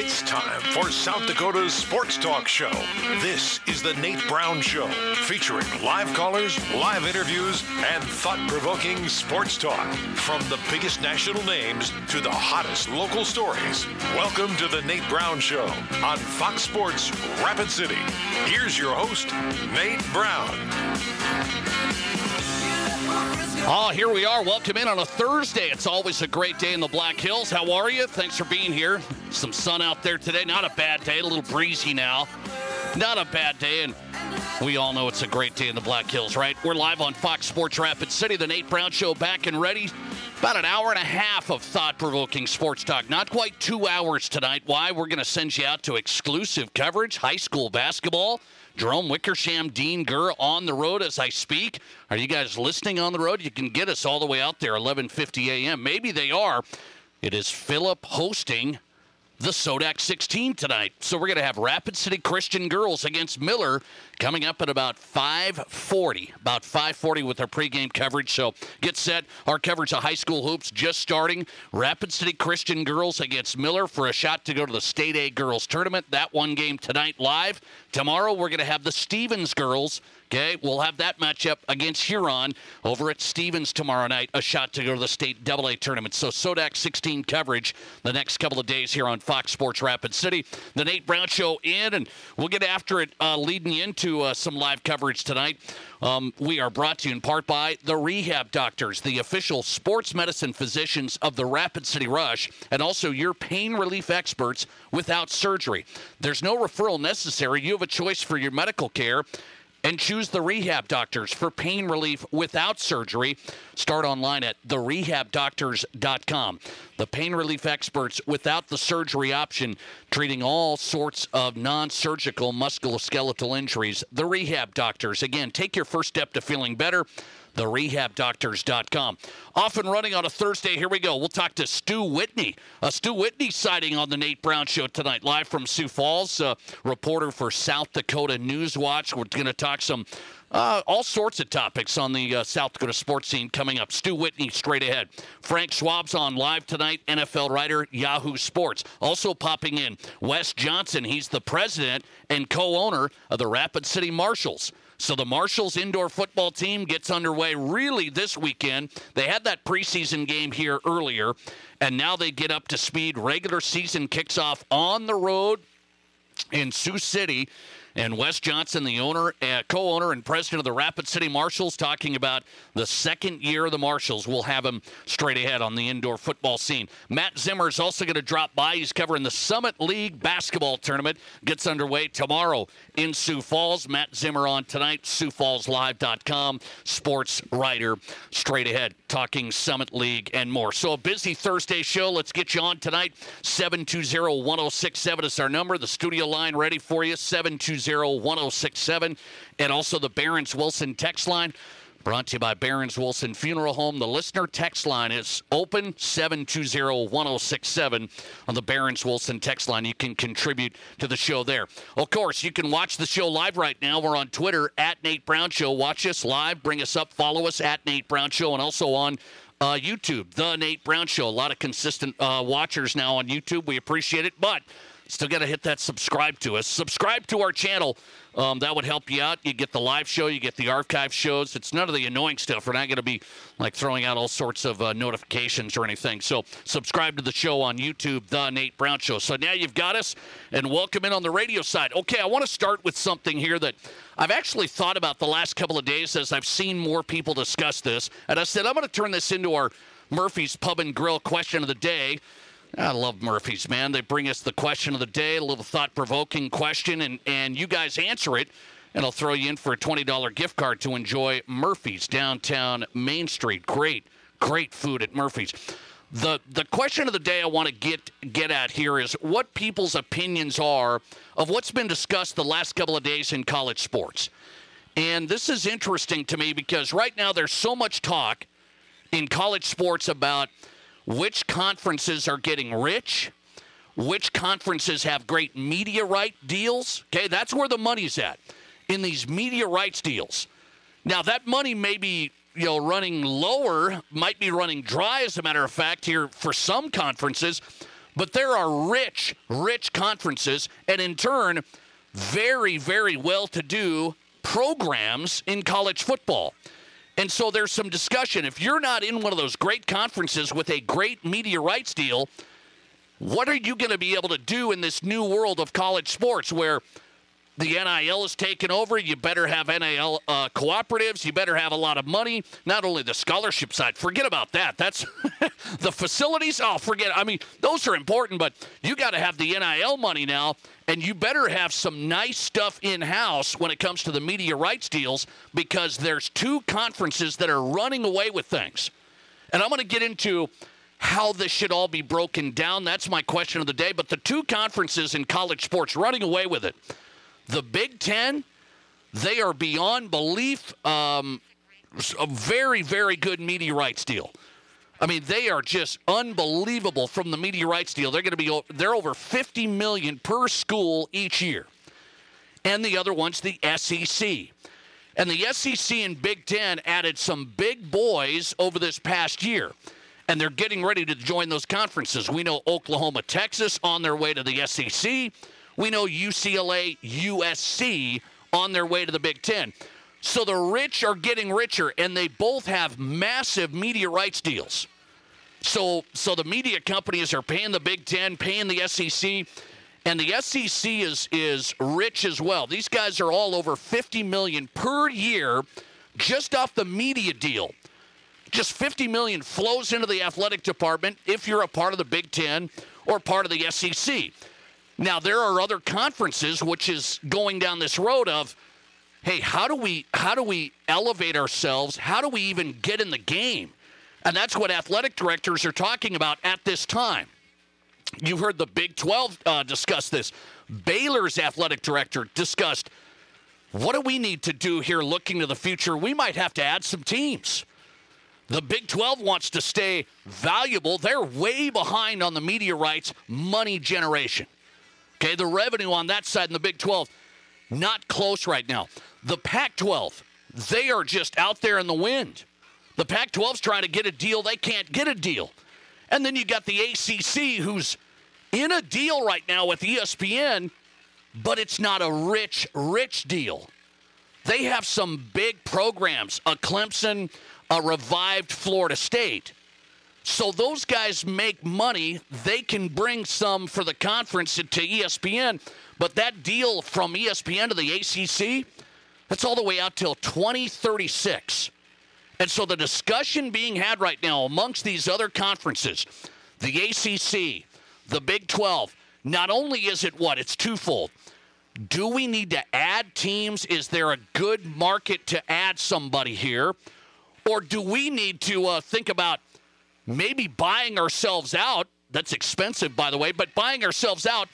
It's time for South Dakota's Sports Talk Show. This is the Nate Brown Show, featuring live callers, live interviews, and thought provoking sports talk. From the biggest national names to the hottest local stories. Welcome to the Nate Brown Show on Fox Sports Rapid City. Here's your host, Nate Brown. Oh, here we are. Welcome in on a Thursday. It's always a great day in the Black Hills. How are you? Thanks for being here. Some sun out there today. Not a bad day. A little breezy now. Not a bad day. And we all know it's a great day in the Black Hills, right? We're live on Fox Sports Rapid City. The Nate Brown Show back and ready. About an hour and a half of thought provoking sports talk. Not quite two hours tonight. Why? We're going to send you out to exclusive coverage, high school basketball. Jerome Wickersham, Dean Gurr on the road as I speak. Are you guys listening on the road? You can get us all the way out there, 11:50 a.m. Maybe they are. It is Philip hosting the Sodak 16 tonight. So we're going to have Rapid City Christian girls against Miller coming up at about 5:40. About 5:40 with our pregame coverage. So get set. Our coverage of high school hoops just starting. Rapid City Christian girls against Miller for a shot to go to the State A girls tournament. That one game tonight live. Tomorrow we're going to have the Stevens girls Okay, we'll have that matchup against Huron over at Stevens tomorrow night. A shot to go to the state AA tournament. So Sodak 16 coverage the next couple of days here on Fox Sports Rapid City. The Nate Brown Show in, and we'll get after it, uh, leading into uh, some live coverage tonight. Um, we are brought to you in part by the Rehab Doctors, the official sports medicine physicians of the Rapid City Rush, and also your pain relief experts without surgery. There's no referral necessary. You have a choice for your medical care and choose the rehab doctors for pain relief without surgery. Start online at therehabdoctors.com. The pain relief experts without the surgery option, treating all sorts of non surgical musculoskeletal injuries. The rehab doctors. Again, take your first step to feeling better therehabdoctors.com. Off and running on a Thursday. Here we go. We'll talk to Stu Whitney. A Stu Whitney sighting on the Nate Brown Show tonight, live from Sioux Falls. Uh, reporter for South Dakota News Watch. We're going to talk some uh, all sorts of topics on the uh, South Dakota sports scene coming up. Stu Whitney straight ahead. Frank Schwab's on live tonight, NFL writer, Yahoo Sports. Also popping in, Wes Johnson. He's the president and co owner of the Rapid City Marshals. So the Marshals indoor football team gets underway really this weekend. They had that preseason game here earlier, and now they get up to speed. Regular season kicks off on the road in Sioux City. And Wes Johnson, the owner, uh, co-owner, and president of the Rapid City Marshals, talking about the second year of the Marshals. We'll have him straight ahead on the indoor football scene. Matt Zimmer is also going to drop by. He's covering the Summit League basketball tournament. Gets underway tomorrow in Sioux Falls. Matt Zimmer on tonight. SiouxFallsLive.com. Sports writer, straight ahead, talking Summit League and more. So a busy Thursday show. Let's get you on tonight. 720-1067 is our number. The studio line ready for you. 720 1067 and also the Behrens Wilson text line. Brought to you by Behrens Wilson Funeral Home. The listener text line is open 720-1067 on the Behrens Wilson text line. You can contribute to the show there. Of course, you can watch the show live right now. We're on Twitter at Nate Brown Show. Watch us live. Bring us up. Follow us at Nate Brown Show and also on uh, YouTube, The Nate Brown Show. A lot of consistent uh, watchers now on YouTube. We appreciate it. But Still got to hit that subscribe to us. Subscribe to our channel. Um, that would help you out. You get the live show, you get the archive shows. It's none of the annoying stuff. We're not going to be like throwing out all sorts of uh, notifications or anything. So subscribe to the show on YouTube, The Nate Brown Show. So now you've got us, and welcome in on the radio side. Okay, I want to start with something here that I've actually thought about the last couple of days as I've seen more people discuss this. And I said, I'm going to turn this into our Murphy's Pub and Grill question of the day. I love Murphy's, man. They bring us the question of the day, a little thought provoking question, and, and you guys answer it. And I'll throw you in for a $20 gift card to enjoy Murphy's downtown Main Street. Great, great food at Murphy's. The the question of the day I want to get get at here is what people's opinions are of what's been discussed the last couple of days in college sports. And this is interesting to me because right now there's so much talk in college sports about which conferences are getting rich, which conferences have great media right deals. Okay, that's where the money's at in these media rights deals. Now that money may be you know running lower, might be running dry as a matter of fact here for some conferences. But there are rich, rich conferences, and in turn, very, very well to do programs in college football. And so there's some discussion. If you're not in one of those great conferences with a great media rights deal, what are you going to be able to do in this new world of college sports where the NIL is taken over. You better have NIL uh, cooperatives. You better have a lot of money. Not only the scholarship side, forget about that. That's the facilities. Oh, forget. I mean, those are important, but you got to have the NIL money now, and you better have some nice stuff in house when it comes to the media rights deals because there's two conferences that are running away with things. And I'm going to get into how this should all be broken down. That's my question of the day. But the two conferences in college sports running away with it. The Big Ten, they are beyond belief um, a very, very good rights deal. I mean, they are just unbelievable from the rights deal. They're going to be they're over 50 million per school each year. And the other one's the SEC. And the SEC and Big 10 added some big boys over this past year. And they're getting ready to join those conferences. We know Oklahoma, Texas on their way to the SEC. We know UCLA, USC on their way to the Big Ten. So the rich are getting richer, and they both have massive media rights deals. So, so the media companies are paying the Big Ten, paying the SEC, and the SEC is is rich as well. These guys are all over 50 million per year, just off the media deal. Just 50 million flows into the athletic department if you're a part of the Big Ten or part of the SEC. Now there are other conferences which is going down this road of hey, how do we how do we elevate ourselves? How do we even get in the game? And that's what athletic directors are talking about at this time. You heard the Big 12 uh, discuss this. Baylor's athletic director discussed what do we need to do here looking to the future? We might have to add some teams. The Big 12 wants to stay valuable. They're way behind on the media rights money generation. Okay, the revenue on that side in the Big 12, not close right now. The Pac 12, they are just out there in the wind. The Pac 12's trying to get a deal, they can't get a deal. And then you got the ACC, who's in a deal right now with ESPN, but it's not a rich, rich deal. They have some big programs, a Clemson, a revived Florida State. So those guys make money. They can bring some for the conference to ESPN, but that deal from ESPN to the ACC, that's all the way out till 2036. And so the discussion being had right now amongst these other conferences, the ACC, the Big 12, not only is it what? It's twofold. Do we need to add teams? Is there a good market to add somebody here? Or do we need to uh, think about maybe buying ourselves out. That's expensive, by the way, but buying ourselves out.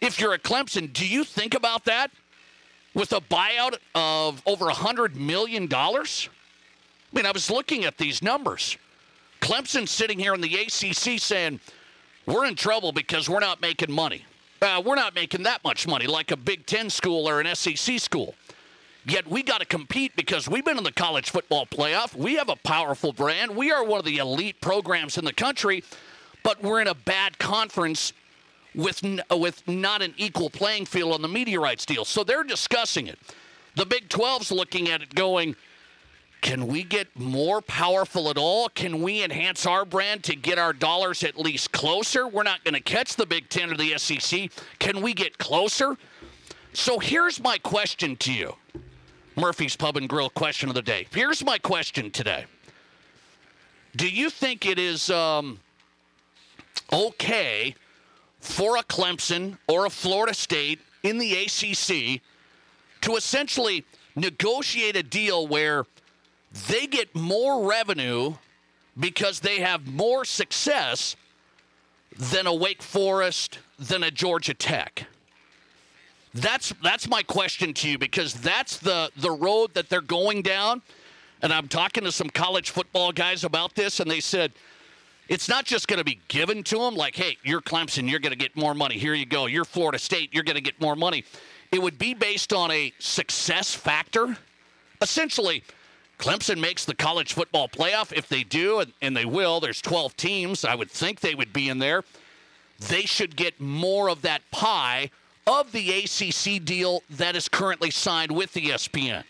If you're at Clemson, do you think about that with a buyout of over $100 million? I mean, I was looking at these numbers. Clemson sitting here in the ACC saying, we're in trouble because we're not making money. Uh, we're not making that much money like a Big Ten school or an SEC school. Yet we got to compete because we've been in the college football playoff. We have a powerful brand. We are one of the elite programs in the country, but we're in a bad conference with uh, with not an equal playing field on the rights deal. So they're discussing it. The Big 12's looking at it going, can we get more powerful at all? Can we enhance our brand to get our dollars at least closer? We're not going to catch the Big 10 or the SEC. Can we get closer? So here's my question to you. Murphy's Pub and Grill question of the day. Here's my question today Do you think it is um, okay for a Clemson or a Florida State in the ACC to essentially negotiate a deal where they get more revenue because they have more success than a Wake Forest, than a Georgia Tech? That's that's my question to you because that's the the road that they're going down. And I'm talking to some college football guys about this, and they said it's not just going to be given to them like, hey, you're Clemson, you're going to get more money. Here you go. You're Florida State, you're going to get more money. It would be based on a success factor. Essentially, Clemson makes the college football playoff. If they do, and, and they will, there's 12 teams. I would think they would be in there they should get more of that pie of the ACC deal that is currently signed with the ESPN.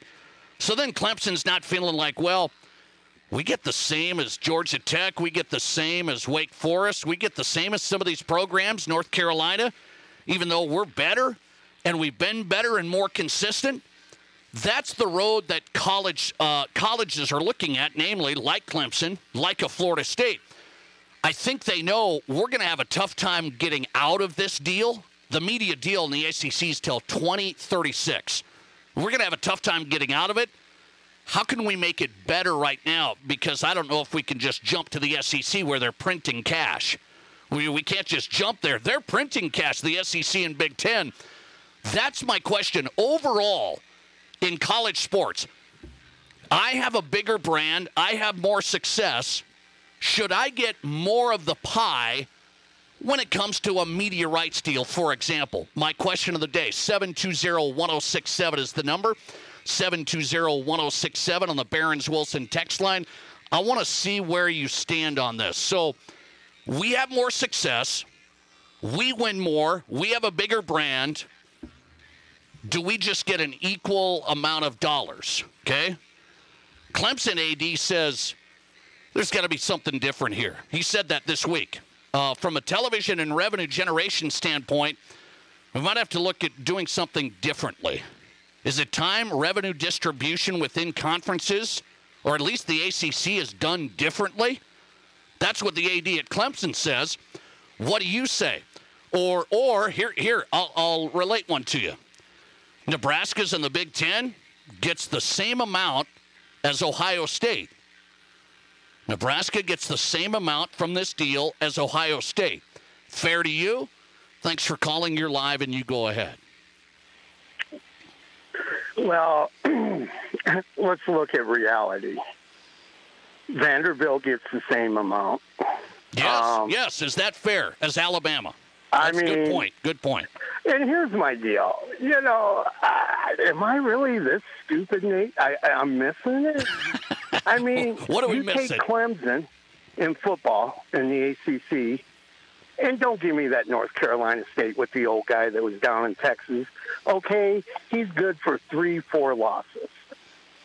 So then Clemson's not feeling like, well, we get the same as Georgia Tech, we get the same as Wake Forest, we get the same as some of these programs, North Carolina, even though we're better and we've been better and more consistent. That's the road that college uh, colleges are looking at, namely like Clemson, like a Florida State. I think they know we're going to have a tough time getting out of this deal. The media deal in the ACC is till 2036. We're going to have a tough time getting out of it. How can we make it better right now? Because I don't know if we can just jump to the SEC where they're printing cash. We, we can't just jump there. They're printing cash, the SEC and Big Ten. That's my question. Overall, in college sports, I have a bigger brand, I have more success. Should I get more of the pie when it comes to a media rights deal, for example? My question of the day 720 1067 is the number. 720 1067 on the Behrens Wilson text line. I want to see where you stand on this. So, we have more success. We win more. We have a bigger brand. Do we just get an equal amount of dollars? Okay. Clemson AD says there's got to be something different here. He said that this week. Uh, from a television and revenue generation standpoint, we might have to look at doing something differently. Is it time revenue distribution within conferences, or at least the ACC, is done differently? That's what the AD at Clemson says. What do you say? Or, or here, here, I'll, I'll relate one to you. Nebraska's in the Big Ten gets the same amount as Ohio State. Nebraska gets the same amount from this deal as Ohio State. Fair to you? Thanks for calling. You're live, and you go ahead. Well, let's look at reality. Vanderbilt gets the same amount. Yes, um, yes. Is that fair as Alabama? That's I mean, good point. Good point. And here's my deal. You know, I, am I really this stupid, Nate? I, I'm missing it. I mean, what are we you missing? take Clemson in football in the ACC, and don't give me that North Carolina State with the old guy that was down in Texas. Okay, he's good for three, four losses.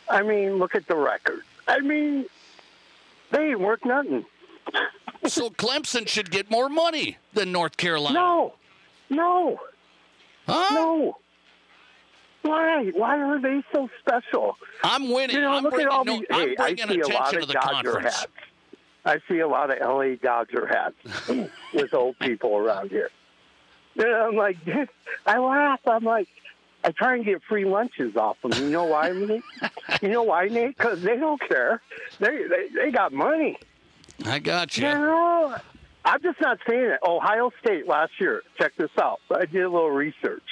I mean, look at the record. I mean, they ain't worth nothing. so Clemson should get more money than North Carolina. No, no, huh? no. Why? Why are they so special? I'm winning. You know, I'm look bringing, at all no, these. I'm hey, bringing I see attention a lot to of the Dodger conference. hats. I see a lot of LA Dodger hats with old people around here. And I'm like, I laugh. I'm like, I try and get free lunches off them. You know why, Nate? you know why, Nate? Because they don't care. They, they they got money. I got you. You know, I'm just not saying it. Ohio State last year. Check this out. I did a little research.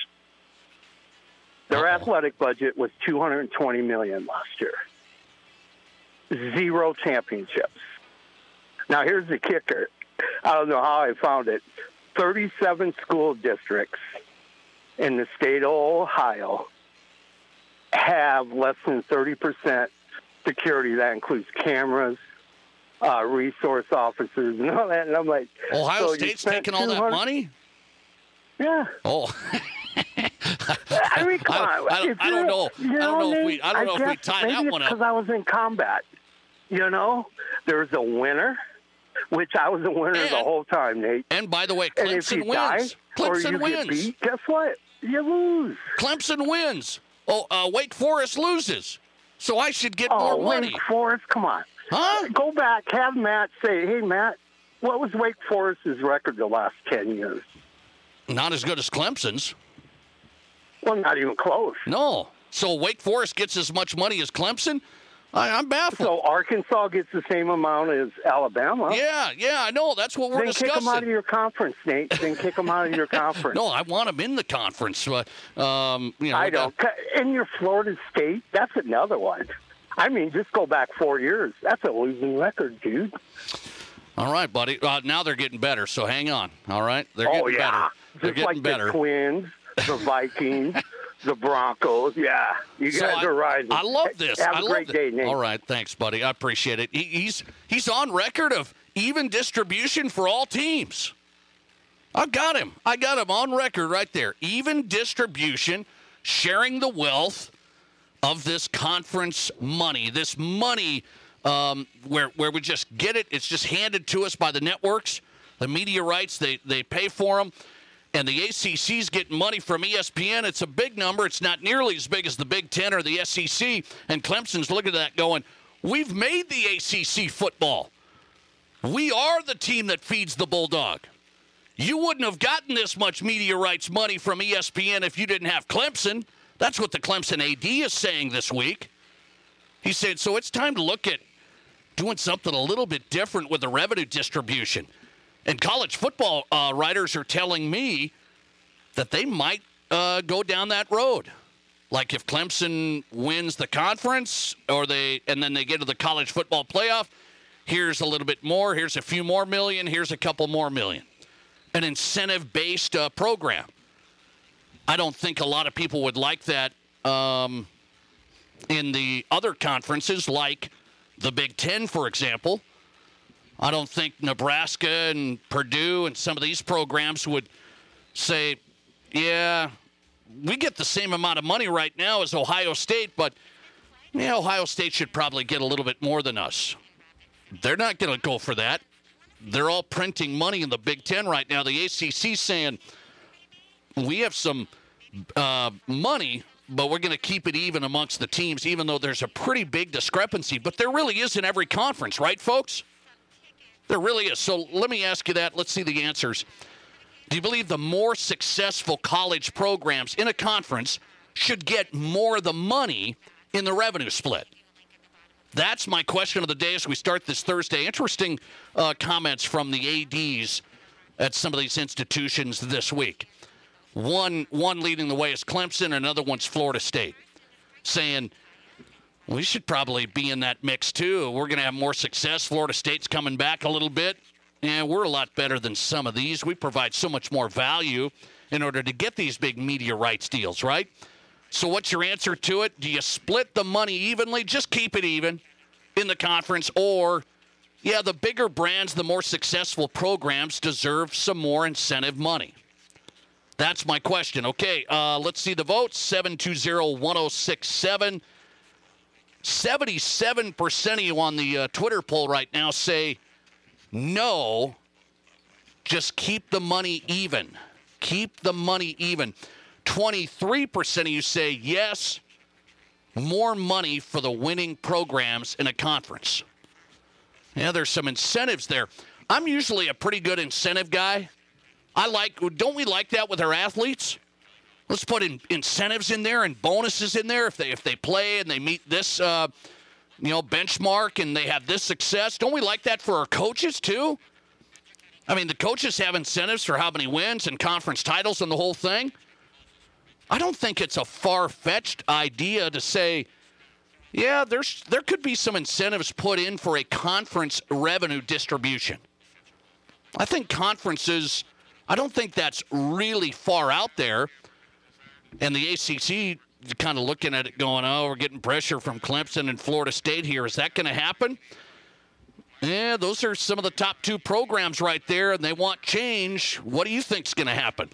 Their Uh-oh. athletic budget was 220 million last year. Zero championships. Now here's the kicker. I don't know how I found it. 37 school districts in the state of Ohio have less than 30% security. That includes cameras, uh, resource officers, and all that. And I'm like, Ohio so State's taking all that money? Yeah. Oh. I mean, come I- on. I don't- I don't know. I don't know if we- I don't know if we tie that maybe one it's up. Because I was in combat. You know, there's a winner, which I was a winner the whole time, Nate. And by the way, And Clemson wins. die Clemson wins. beat, guess what? You lose. Clemson wins. Oh, uh, Wake Forest loses. So I should get Oh, more money. Wake Forest, come on. Huh? Go back, have Matt say, hey, Matt, what was Wake Forest's record the last 10 years? Not as good as Clemson's. Well, not even close. No. So Wake Forest gets as much money as Clemson? I, I'm baffled. So Arkansas gets the same amount as Alabama. yeah, yeah, I know. That's what we're Then kick them out of your conference, Nate. Then kick them out of your conference. No, I want them in the conference. But, um, you know, I don't. In your Florida State, that's another one. I mean, just go back four years. That's a losing record, dude. All right, buddy. Uh, now they're getting better, so hang on. All right, they're oh getting yeah, better. They're getting like better. the Twins, the Vikings, the Broncos. Yeah, you So guys I, are rising. I love this. Have I a love great it. day, Nate. All right, thanks, buddy. I appreciate it. He, he's he's on record of even distribution for all teams. I got him. I got him on record right there. Even distribution, sharing the wealth of this conference money. This money um, where where we just get it. It's just handed to us by the networks, the media rights. They they pay for them, and the ACC's getting money from ESPN. It's a big number. It's not nearly as big as the Big Ten or the SEC. And Clemson's looking at that, going, "We've made the ACC football. We are the team that feeds the bulldog." You wouldn't have gotten this much media rights money from ESPN if you didn't have Clemson. That's what the Clemson AD is saying this week. He said, so it's time to look at doing something a little bit different with the revenue distribution. And college football uh, writers are telling me that they might uh, go down that road. Like if Clemson wins the conference, or they and then they get to the college football playoff, here's a little bit more. Here's a few more million. Here's a couple more million an incentive based uh, program. I don't think a lot of people would like that um, in the other conferences, like the Big Ten, for example. I don't think Nebraska and Purdue and some of these programs would say, yeah, we get the same amount of money right now as Ohio State, but yeah, Ohio State should probably get a little bit more than us. They're not going to go for that they're all printing money in the Big Ten right now. The ACC saying we have some uh, money, but we're going to keep it even amongst the teams, even though there's a pretty big discrepancy. But there really is in every conference, right, folks? There really is. So let me ask you that. Let's see the answers. Do you believe the more successful college programs in a conference should get more of the money in the revenue split? That's my question of the day as we start this Thursday. Interesting uh, comments from the ADs at some of these institutions this week. One, one leading the way is Clemson, another one's Florida State, saying we should probably be in that mix too. We're going to have more success. Florida State's coming back a little bit. And we're a lot better than some of these. We provide so much more value in order to get these big media rights deals, right? So, what's your answer to it? Do you split the money evenly? Just keep it even in the conference, or yeah, the bigger brands, the more successful programs deserve some more incentive money. That's my question. Okay, uh, let's see the votes 720 1067. 77% of you on the uh, Twitter poll right now say no, just keep the money even. Keep the money even. 23% of you say yes, more money for the winning programs in a conference. Yeah, there's some incentives there. I'm usually a pretty good incentive guy. I like, don't we like that with our athletes? Let's put in incentives in there and bonuses in there if they if they play and they meet this uh, you know benchmark and they have this success. Don't we like that for our coaches too? I mean, the coaches have incentives for how many wins and conference titles and the whole thing. I don't think it's a far fetched idea to say, yeah, there's there could be some incentives put in for a conference revenue distribution. I think conferences, I don't think that's really far out there. And the ACC kind of looking at it going, oh, we're getting pressure from Clemson and Florida State here. Is that going to happen? Yeah, those are some of the top two programs right there, and they want change. What do you think is going to happen?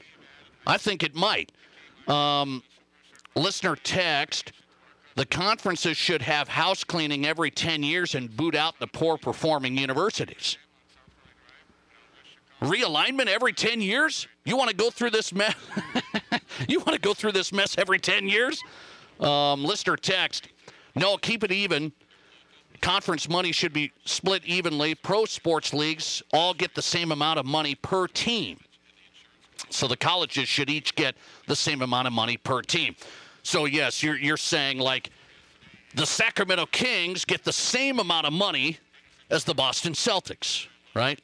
I think it might. Um, listener text the conferences should have house cleaning every 10 years and boot out the poor performing universities. Realignment every 10 years? You want to go through this mess? you want to go through this mess every 10 years? Um, listener text no, keep it even. Conference money should be split evenly. Pro sports leagues all get the same amount of money per team. So the colleges should each get the same amount of money per team. So yes, you're you're saying like the Sacramento Kings get the same amount of money as the Boston Celtics, right?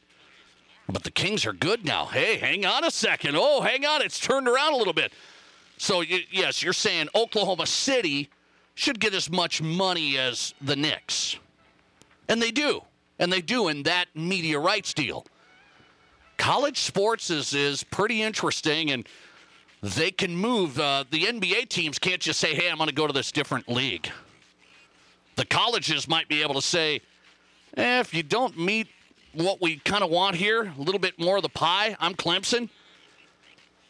But the Kings are good now. Hey, hang on a second. Oh, hang on, it's turned around a little bit. So yes, you're saying Oklahoma City should get as much money as the Knicks. And they do. And they do in that media rights deal college sports is is pretty interesting, and they can move. Uh, the NBA teams can't just say, "Hey, I'm going to go to this different league." The colleges might be able to say, eh, "If you don't meet what we kind of want here, a little bit more of the pie. I'm Clemson.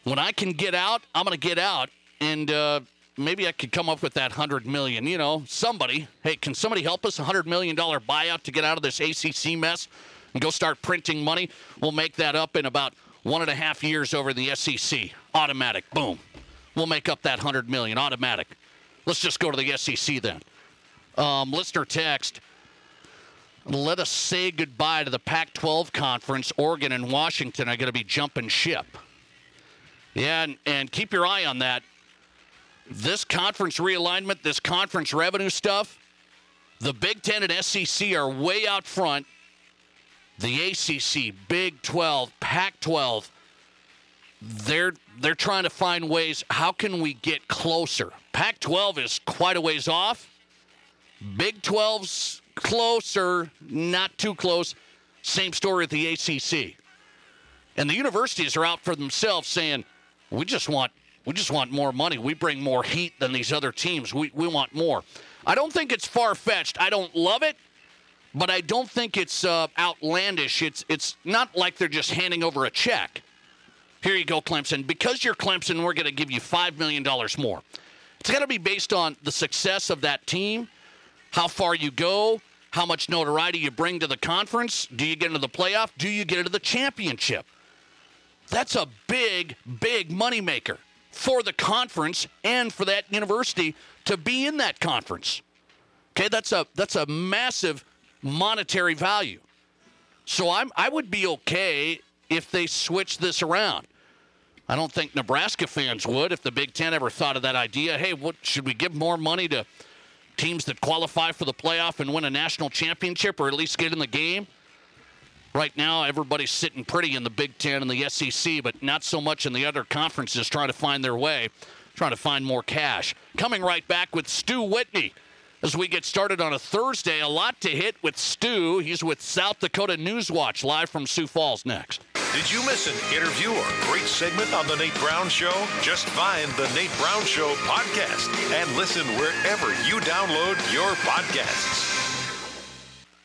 when I can get out, I'm going to get out, and uh, maybe I could come up with that hundred million. You know, somebody. Hey, can somebody help us? A hundred million dollar buyout to get out of this ACC mess and go start printing money. We'll make that up in about one and a half years over the SEC. Automatic. Boom. We'll make up that hundred million. Automatic. Let's just go to the SEC then. Um, listener text. Let us say goodbye to the Pac 12 conference. Oregon and Washington are going to be jumping ship. Yeah, and, and keep your eye on that. This conference realignment, this conference revenue stuff, the Big Ten and SEC are way out front. The ACC, Big 12, Pac 12, they're, they're trying to find ways. How can we get closer? Pac 12 is quite a ways off. Big 12's closer, not too close. Same story at the ACC. And the universities are out for themselves saying, we just want we just want more money. We bring more heat than these other teams. We, we want more. I don't think it's far fetched. I don't love it, but I don't think it's uh, outlandish. It's it's not like they're just handing over a check. Here you go, Clemson. Because you're Clemson, we're going to give you $5 million more. It's got to be based on the success of that team how far you go, how much notoriety you bring to the conference. Do you get into the playoff? Do you get into the championship? That's a big, big moneymaker for the conference and for that university to be in that conference. Okay, that's a that's a massive monetary value. So I'm I would be okay if they switch this around. I don't think Nebraska fans would if the Big Ten ever thought of that idea. Hey, what should we give more money to teams that qualify for the playoff and win a national championship or at least get in the game. Right now, everybody's sitting pretty in the Big Ten and the SEC, but not so much in the other conferences trying to find their way, trying to find more cash. Coming right back with Stu Whitney as we get started on a Thursday. A lot to hit with Stu. He's with South Dakota News Watch live from Sioux Falls next. Did you miss an interview or great segment on The Nate Brown Show? Just find The Nate Brown Show podcast and listen wherever you download your podcasts.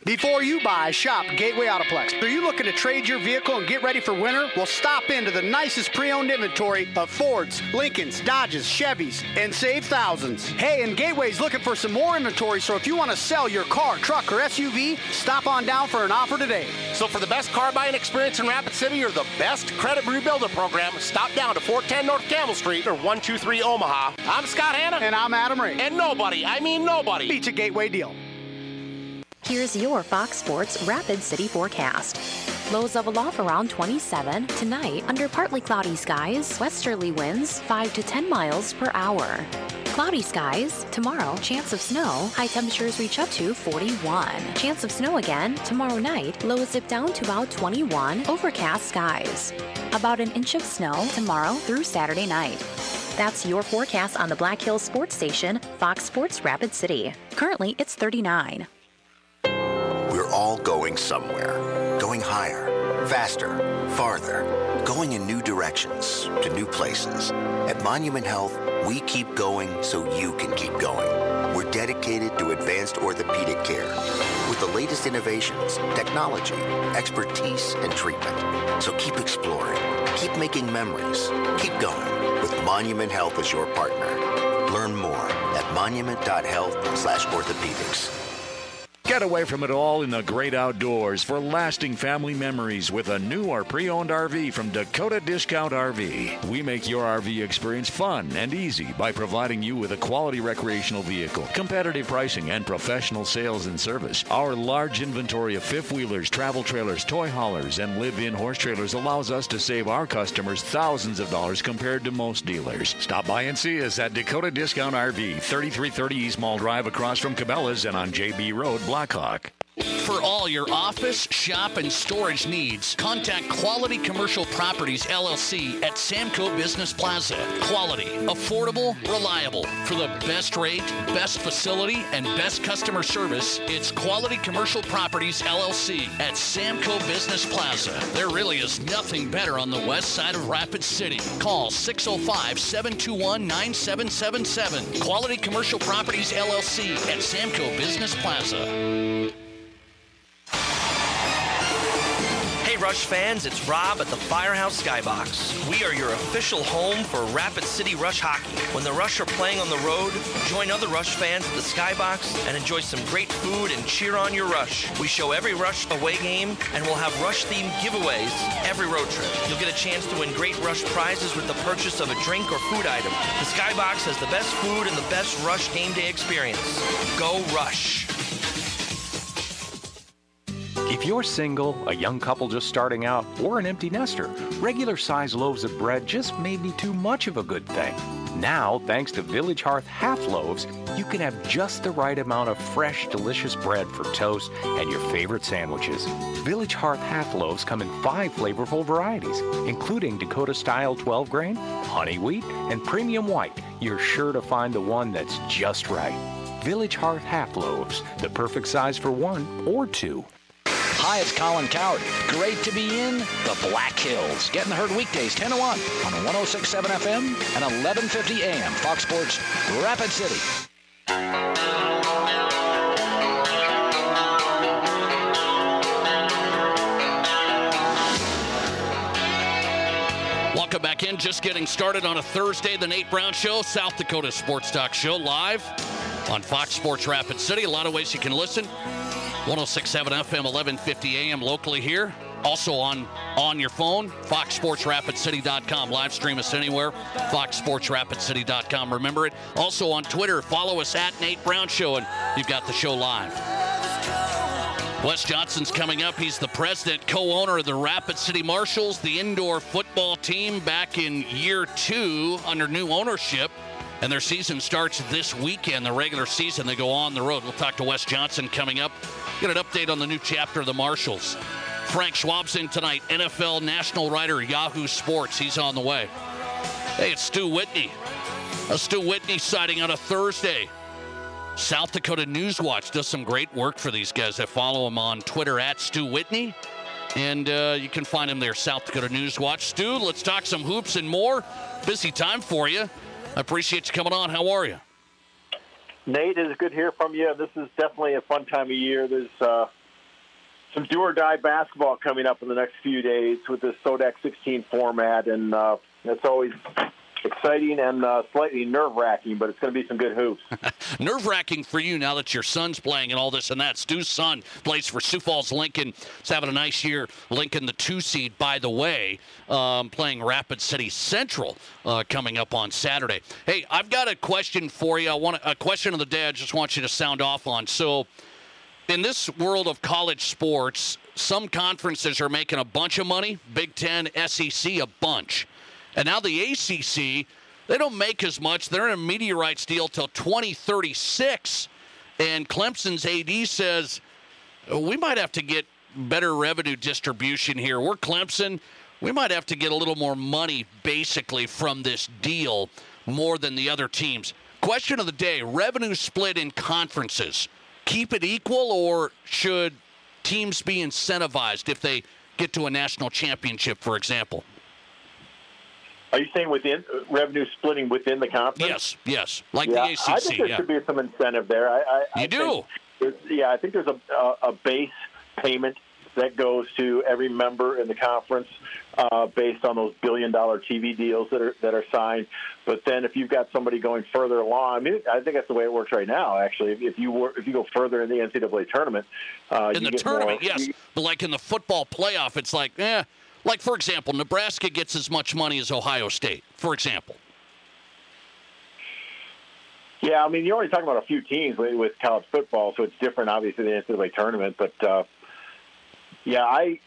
Before you buy, shop Gateway Autoplex. Are you looking to trade your vehicle and get ready for winter? Well, stop into the nicest pre-owned inventory of Fords, Lincolns, Dodges, Chevys, and save thousands. Hey, and Gateway's looking for some more inventory, so if you want to sell your car, truck, or SUV, stop on down for an offer today. So for the best car buying experience in Rapid City or the best credit rebuilder program, stop down to 410 North Campbell Street or 123 Omaha. I'm Scott Hanna. And I'm Adam Ray. And nobody, I mean nobody, beats a Gateway deal. Here's your Fox Sports Rapid City forecast. Lows level off around 27 tonight under partly cloudy skies, westerly winds 5 to 10 miles per hour. Cloudy skies tomorrow, chance of snow, high temperatures reach up to 41. Chance of snow again tomorrow night, lows dip down to about 21, overcast skies. About an inch of snow tomorrow through Saturday night. That's your forecast on the Black Hills Sports Station, Fox Sports Rapid City. Currently, it's 39. All going somewhere. Going higher, faster, farther. Going in new directions, to new places. At Monument Health, we keep going so you can keep going. We're dedicated to advanced orthopedic care with the latest innovations, technology, expertise, and treatment. So keep exploring, keep making memories, keep going with Monument Health as your partner. Learn more at monument.health slash orthopedics. Get away from it all in the great outdoors for lasting family memories with a new or pre owned RV from Dakota Discount RV. We make your RV experience fun and easy by providing you with a quality recreational vehicle, competitive pricing, and professional sales and service. Our large inventory of fifth wheelers, travel trailers, toy haulers, and live in horse trailers allows us to save our customers thousands of dollars compared to most dealers. Stop by and see us at Dakota Discount RV, 3330 East Mall Drive across from Cabela's and on JB Road, Blackhawk. For all your office, shop, and storage needs, contact Quality Commercial Properties LLC at Samco Business Plaza. Quality, affordable, reliable. For the best rate, best facility, and best customer service, it's Quality Commercial Properties LLC at Samco Business Plaza. There really is nothing better on the west side of Rapid City. Call 605 721 9777. Quality Commercial Properties LLC at Samco Business Plaza. Rush fans, it's Rob at the Firehouse Skybox. We are your official home for Rapid City Rush hockey. When the Rush are playing on the road, join other Rush fans at the Skybox and enjoy some great food and cheer on your Rush. We show every Rush away game and we'll have Rush themed giveaways every road trip. You'll get a chance to win great Rush prizes with the purchase of a drink or food item. The Skybox has the best food and the best Rush game day experience. Go Rush! If you're single, a young couple just starting out, or an empty nester, regular size loaves of bread just may be too much of a good thing. Now, thanks to Village Hearth half loaves, you can have just the right amount of fresh, delicious bread for toast and your favorite sandwiches. Village Hearth half loaves come in five flavorful varieties, including Dakota style 12 grain, honey wheat, and premium white. You're sure to find the one that's just right. Village Hearth half loaves, the perfect size for one or two. Hi, it's Colin Cowherd. Great to be in the Black Hills. Getting the herd weekdays 10 to 1 on 106.7 FM and 1150 AM. Fox Sports Rapid City. Welcome back in. Just getting started on a Thursday, the Nate Brown Show, South Dakota Sports Talk Show, live on Fox Sports Rapid City. A lot of ways you can listen. 1067 FM, 1150 AM locally here. Also on on your phone, foxsportsrapidcity.com. Live stream us anywhere, foxsportsrapidcity.com. Remember it. Also on Twitter, follow us at Nate Brown Show, and you've got the show live. Wes Johnson's coming up. He's the president, co-owner of the Rapid City Marshals, the indoor football team back in year two under new ownership. And their season starts this weekend, the regular season. They go on the road. We'll talk to Wes Johnson coming up. Get an update on the new chapter of the Marshals. Frank Schwab's in tonight, NFL national writer, Yahoo Sports. He's on the way. Hey, it's Stu Whitney. A Stu Whitney sighting on a Thursday. South Dakota Newswatch does some great work for these guys. I follow him on Twitter at Stu Whitney. And uh, you can find him there, South Dakota Newswatch. Stu, let's talk some hoops and more. Busy time for you. I appreciate you coming on. How are you? Nate, it's good to hear from you. This is definitely a fun time of year. There's uh, some do or die basketball coming up in the next few days with the Sodak 16 format, and uh, that's always exciting and uh, slightly nerve wracking, but it's going to be some good hoops. nerve wracking for you now that your son's playing and all this and that. Stu's son plays for Sioux Falls Lincoln. He's having a nice year. Lincoln, the two seed, by the way, um, playing Rapid City Central uh, coming up on Saturday. Hey, I've got a question for you. I want a question of the day. I just want you to sound off on. So, in this world of college sports, some conferences are making a bunch of money. Big Ten, SEC, a bunch. And now the ACC, they don't make as much. They're in a media rights deal till 2036. And Clemson's AD says we might have to get better revenue distribution here. We're Clemson. We might have to get a little more money basically from this deal more than the other teams. Question of the day revenue split in conferences. Keep it equal, or should teams be incentivized if they get to a national championship, for example? Are you saying within revenue splitting within the conference? Yes, yes, like yeah, the ACC. I think there yeah. should be some incentive there. I, I, you I do? yeah, I think there's a, a, a, base payment that goes to every member in the conference uh, based on those billion dollar TV deals that are that are signed. But then if you've got somebody going further along, I mean, I think that's the way it works right now. Actually, if, if you were if you go further in the NCAA tournament, uh, in the tournament, more, yes, you, but like in the football playoff, it's like, eh like, for example, Nebraska gets as much money as Ohio State, for example. Yeah, I mean, you're only talking about a few teams with, college football, so it's different, obviously, than the NCAA tournament. But uh, yeah, I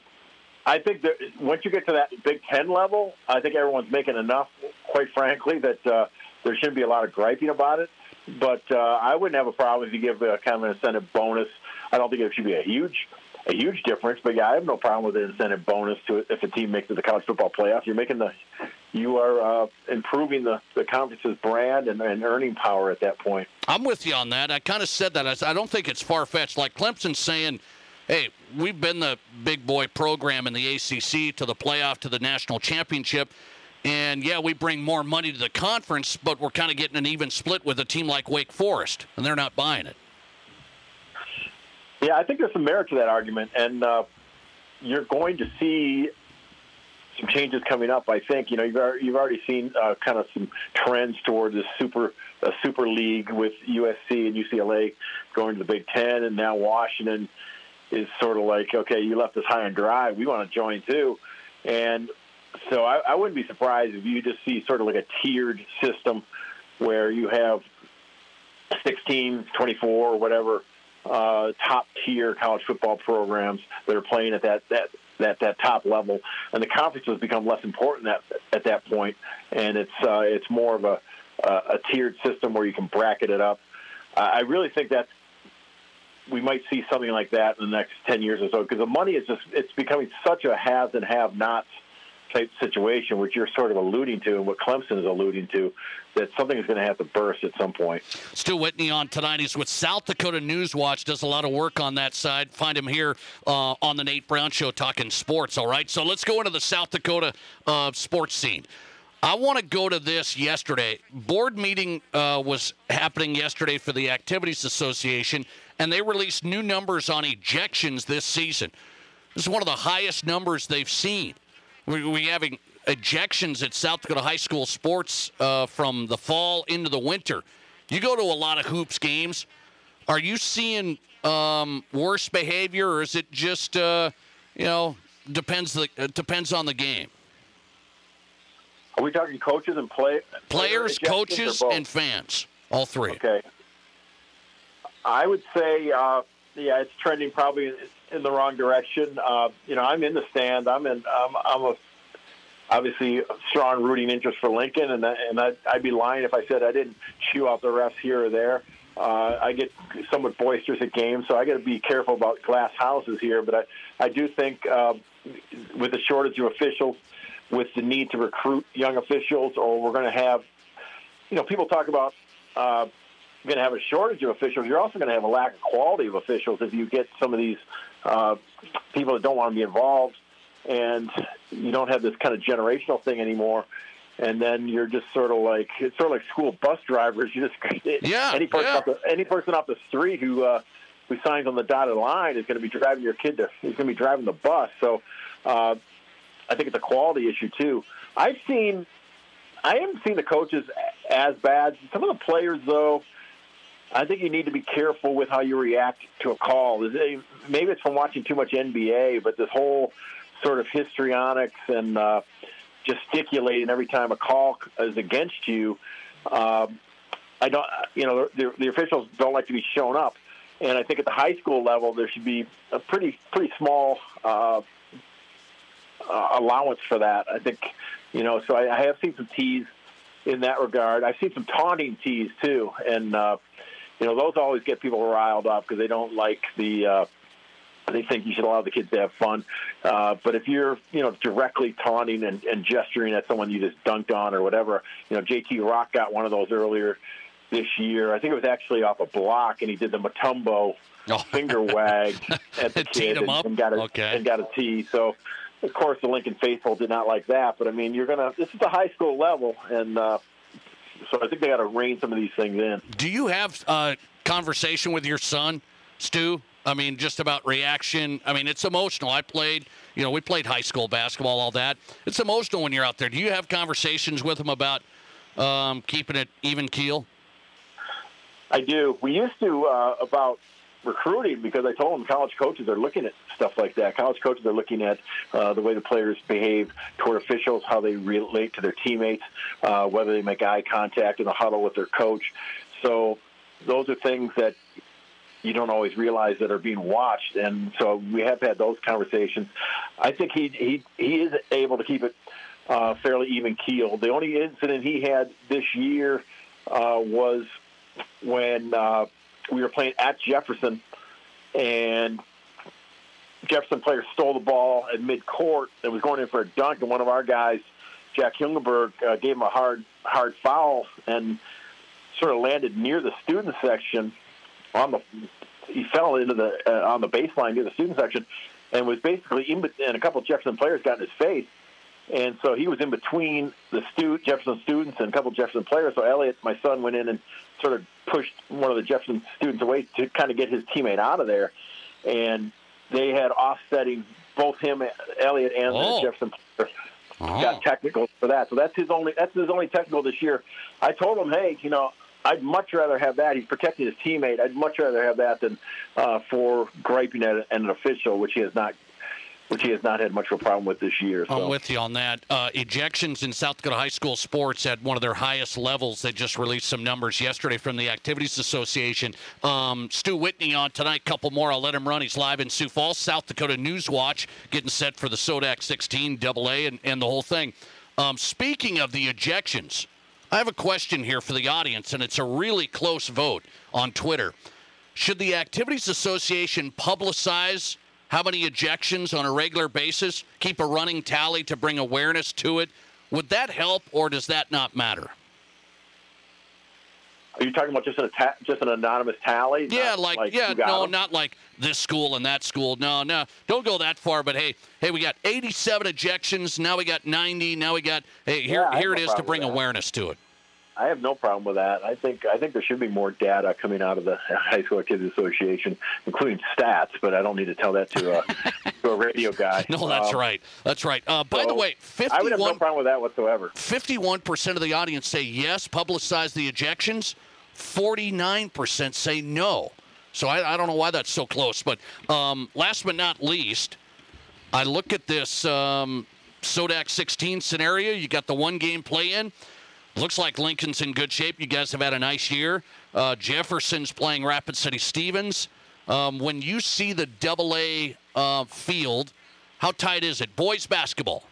I think that once you get to that Big Ten level, I think everyone's making enough, quite frankly, that uh, there shouldn't be a lot of griping about it. But uh, I wouldn't have a problem if you give a kind of an incentive bonus. I don't think it should be a huge a huge difference. But yeah, I have no problem with the incentive bonus to it if a team makes it to the college football playoff. You're making the you are uh, improving the, the conference's brand and, and, earning power at that point. I'm with you on that. I kind of said that. I, I don't think it's far fetched. Like Clemson saying, hey, we've been the big boy program in the ACC to the playoff to the national championship. And yeah, we bring more money to the conference, but we're kind of getting an even split with a team like Wake Forest, and they're not buying it. Yeah, I think there's some merit to that argument, and uh, you're going to see some changes coming up. I think you know you've you've already seen uh, kind of some trends toward the super a super league with USC and UCLA going to the Big Ten, and now Washington is sort of like, okay, you left us high and dry. We want to join too, and so I, I wouldn't be surprised if you just see sort of like a tiered system where you have 16, 24, or whatever uh, top tier college football programs that are playing at that that that that top level, and the conference has become less important at at that point, and it's uh, it's more of a a tiered system where you can bracket it up. I really think that we might see something like that in the next ten years or so because the money is just it's becoming such a haves and have nots type situation, which you're sort of alluding to, and what Clemson is alluding to, that something is going to have to burst at some point. Stu Whitney on tonight. He's with South Dakota News Watch. Does a lot of work on that side. Find him here uh, on the Nate Brown Show talking sports. All right. So let's go into the South Dakota uh, sports scene. I want to go to this yesterday. Board meeting uh, was happening yesterday for the Activities Association, and they released new numbers on ejections this season. This is one of the highest numbers they've seen. We're, we having ejections at South Dakota high school sports uh, from the fall into the winter. You go to a lot of hoops games. Are you seeing um, worse behavior, or is it just uh, you know depends the depends on the game? Are we talking coaches and play players, coaches, and fans? All three. Okay. I would say, uh, yeah, it's trending probably in the wrong direction. Uh, you know, I'm in the stand. I'm in. I'm, I'm a obviously a strong rooting interest for Lincoln, and and I'd, I'd be lying if I said I didn't chew out the refs here or there. Uh, I get somewhat boisterous at games, so I got to be careful about glass houses here. But I, I do think uh, with the shortage of officials, with the need to recruit young officials, or we're going to have, you know, people talk about uh, going to have a shortage of officials. You're also going to have a lack of quality of officials if you get some of these uh, people that don't want to be involved, and you don't have this kind of generational thing anymore. And then you're just sort of like it's sort of like school bus drivers. You just yeah, any person yeah. off the, any person off the street who uh, who signs on the dotted line is going to be driving your kid to he's going to be driving the bus. So uh, I think it's a quality issue too. I've seen I haven't seen the coaches as bad. Some of the players though I think you need to be careful with how you react to a call. Maybe it's from watching too much NBA, but this whole sort of histrionics and uh, gesticulating every time a call is against you. Um, I don't, you know, the, the officials don't like to be shown up, and I think at the high school level there should be a pretty pretty small uh, uh, allowance for that. I think, you know, so I, I have seen some teas in that regard. I've seen some taunting teas too, and uh, you know, those always get people riled up because they don't like the. Uh, they think you should allow the kids to have fun. Uh, but if you're, you know, directly taunting and, and gesturing at someone you just dunked on or whatever, you know, JT Rock got one of those earlier this year. I think it was actually off a block, and he did the Mutombo oh. finger wag at the kid and, and, got a okay. and got a tee. So, of course, the Lincoln faithful did not like that. But I mean, you're gonna. This is the high school level, and uh, so I think they got to rein some of these things in. Do you have a conversation with your son, Stu? I mean, just about reaction. I mean, it's emotional. I played, you know, we played high school basketball, all that. It's emotional when you're out there. Do you have conversations with him about um, keeping it even keel? I do. We used to uh, about recruiting because I told them college coaches are looking at stuff like that. College coaches are looking at uh, the way the players behave toward officials, how they relate to their teammates, uh, whether they make eye contact in the huddle with their coach. So those are things that you don't always realize that are being watched, and so we have had those conversations. I think he he he is able to keep it uh, fairly even keel. The only incident he had this year uh, was when uh, we were playing at Jefferson, and Jefferson player stole the ball at midcourt and was going in for a dunk, and one of our guys, Jack Hungenberg, uh, gave him a hard hard foul and sort of landed near the student section on the. He fell into the uh, on the baseline near the student section, and was basically in. And a couple of Jefferson players got in his face, and so he was in between the stu- Jefferson students and a couple of Jefferson players. So Elliot, my son, went in and sort of pushed one of the Jefferson students away to kind of get his teammate out of there. And they had offsetting both him, Elliott, and Oh. Jefferson Oh. got technicals for that. So that's his only that's his only technical this year. I told him, hey, you know, I'd much rather have that. He's protecting his teammate. I'd much rather have that than uh, for griping at an official, which he has not, which he has not had much of a problem with this year. So. I'm with you on that. Uh, ejections in South Dakota high school sports at one of their highest levels. They just released some numbers yesterday from the Activities Association. Um, Stu Whitney on tonight. Couple more. I'll let him run. He's live in Sioux Falls. South Dakota News Watch getting set for the Sodak 16 AA and, and the whole thing. Um, speaking of the ejections, I have a question here for the audience, and it's a really close vote on Twitter. Should the Activities Association publicize how many ejections on a regular basis, keep a running tally to bring awareness to it? Would that help, or does that not matter? Are you talking about just an ta- just an anonymous tally? Yeah, Not like, yeah, no, them? not like this school and that school. No, no, don't go that far. But hey, hey, we got 87 ejections. Now we got 90. Now we got. Hey, here, Yeah, here it no is to bring awareness to it. I have no problem with that. I think I think there should be more data coming out of the High School Activities Association, including stats. But I don't need to tell that to a to a radio guy. No, that's Um, right. That's right. Uh, by the so way, I would have no 51 problem with that whatsoever. 51% of the audience say yes, publicize the ejections. 49% say no. So I, I don't know why that's so close. But um, last but not least, I look at this um, Sodak 16 scenario. You got the one game play in. Looks like Lincoln's in good shape. You guys have had a nice year. Uh, Jefferson's playing Rapid City Stevens. Um, when you see the double A uh, field, how tight is it? Boys basketball.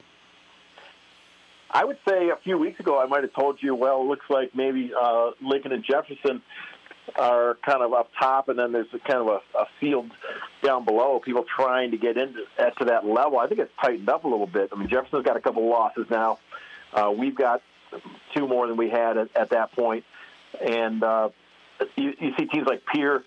I would say a few weeks ago I might have told you, well, it looks like maybe uh, Lincoln and Jefferson are kind of up top, and then there's a kind of a, a field down below. People trying to get into at, to that level. I think it's tightened up a little bit. I mean, Jefferson's got a couple losses now. Uh, we've got two more than we had at, at that point, and uh, you, you see teams like Pierre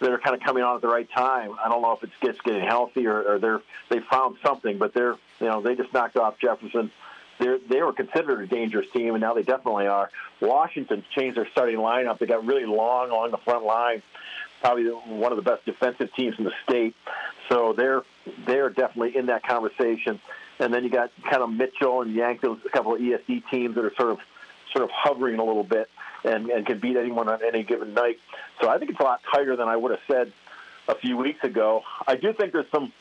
that are kind of coming on at the right time. I don't know if it's just getting healthy or, or they're they found something, but they're you know they just knocked off Jefferson. They they were considered a dangerous team, and now they definitely are. Washington changed their starting lineup. They got really long along the front line. Probably one of the best defensive teams in the state. So they're they're definitely in that conversation. And then you got kind of Mitchell and Yankton, a couple of ESD teams that are sort of sort of hovering a little bit and, and can beat anyone on any given night. So I think it's a lot tighter than I would have said a few weeks ago. I do think there's some.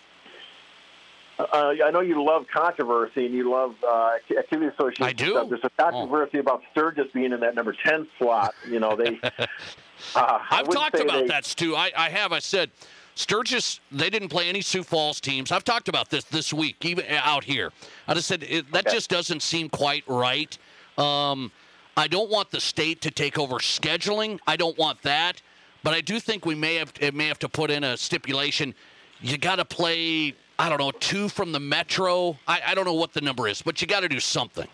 Uh, I know you love controversy and you love uh, activity association. I do. Stuff. There's a controversy about Sturgis being in that number ten slot. You know they. Uh, I've talked about they- that, Stu. I, I have. I said Sturgis. They didn't play any Sioux Falls teams. I've talked about this this week, even out here. I just said it, that just doesn't seem quite right. Um, I don't want the state to take over scheduling. I don't want that, but I do think we may have it may have to put in a stipulation. You got to play. I don't know two from the metro. I, I don't know what the number is, but you got to do something.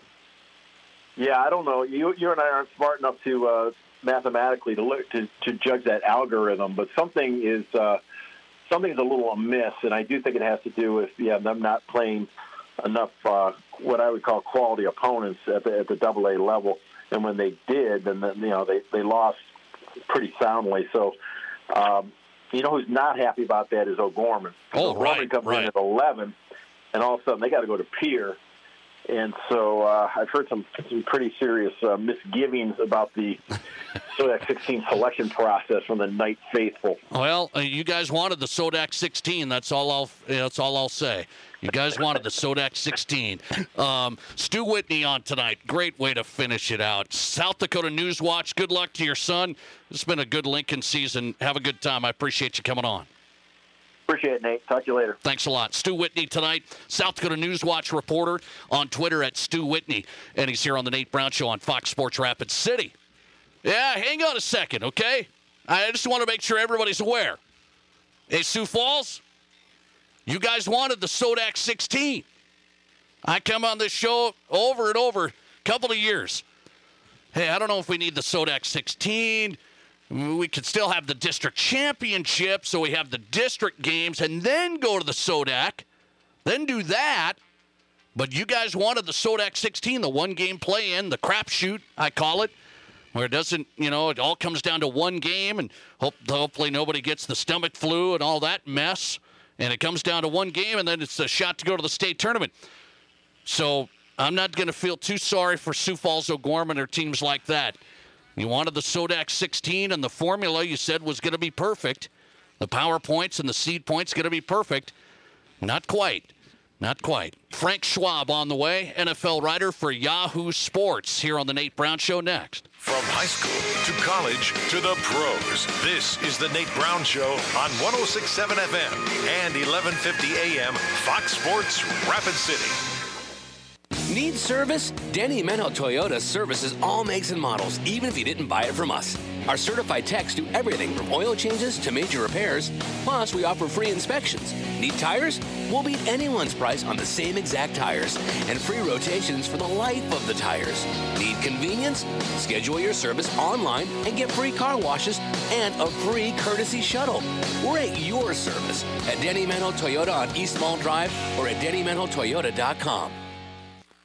Yeah, I don't know. You you and I aren't smart enough to uh, mathematically to look to, to judge that algorithm, but something is uh, something's a little amiss, and I do think it has to do with yeah them not playing enough uh, what I would call quality opponents at the at the double A level, and when they did, then you know they they lost pretty soundly. So. Um, you know who's not happy about that is O'Gorman. Oh, O'Gorman right, comes right. in at 11, and all of a sudden they got to go to Pierre. And so uh, I've heard some, some pretty serious uh, misgivings about the Sodak 16 selection process from the Knight faithful. Well, uh, you guys wanted the Sodak 16. That's all I'll. That's all I'll say. You guys wanted the Sodak 16. Um, Stu Whitney on tonight. Great way to finish it out. South Dakota News Watch. Good luck to your son. It's been a good Lincoln season. Have a good time. I appreciate you coming on. Appreciate it, Nate. Talk to you later. Thanks a lot. Stu Whitney tonight, South Dakota News Watch reporter on Twitter at Stu Whitney. And he's here on the Nate Brown Show on Fox Sports Rapid City. Yeah, hang on a second, okay? I just want to make sure everybody's aware. Hey, Sioux Falls, you guys wanted the Sodak 16. I come on this show over and over, a couple of years. Hey, I don't know if we need the Sodak 16. We could still have the district championship, so we have the district games and then go to the Sodak, then do that. But you guys wanted the Sodak 16, the one game play in, the crapshoot, I call it, where it doesn't, you know, it all comes down to one game and hope, hopefully nobody gets the stomach flu and all that mess. and it comes down to one game, and then it's a shot to go to the state tournament. So I'm not going to feel too sorry for Sioux Falls, O'Gorman, or teams like that. You wanted the Sodak 16, and the formula you said was going to be perfect. The power points and the seed points going to be perfect. Not quite. Not quite. Frank Schwab on the way, NFL writer for Yahoo Sports, here on the Nate Brown Show next. From high school to college to the pros, this is the Nate Brown Show on 1067 FM and 1150 AM Fox Sports Rapid City. Need service? Denny Menholt Toyota services all makes and models, even if you didn't buy it from us. Our certified techs do everything from oil changes to major repairs. Plus, we offer free inspections. Need tires? We'll beat anyone's price on the same exact tires and free rotations for the life of the tires. Need convenience? Schedule your service online and get free car washes and a free courtesy shuttle. We're at your service at Denny Menholt Toyota on East Mall Drive or at DennyMenholtToyota.com.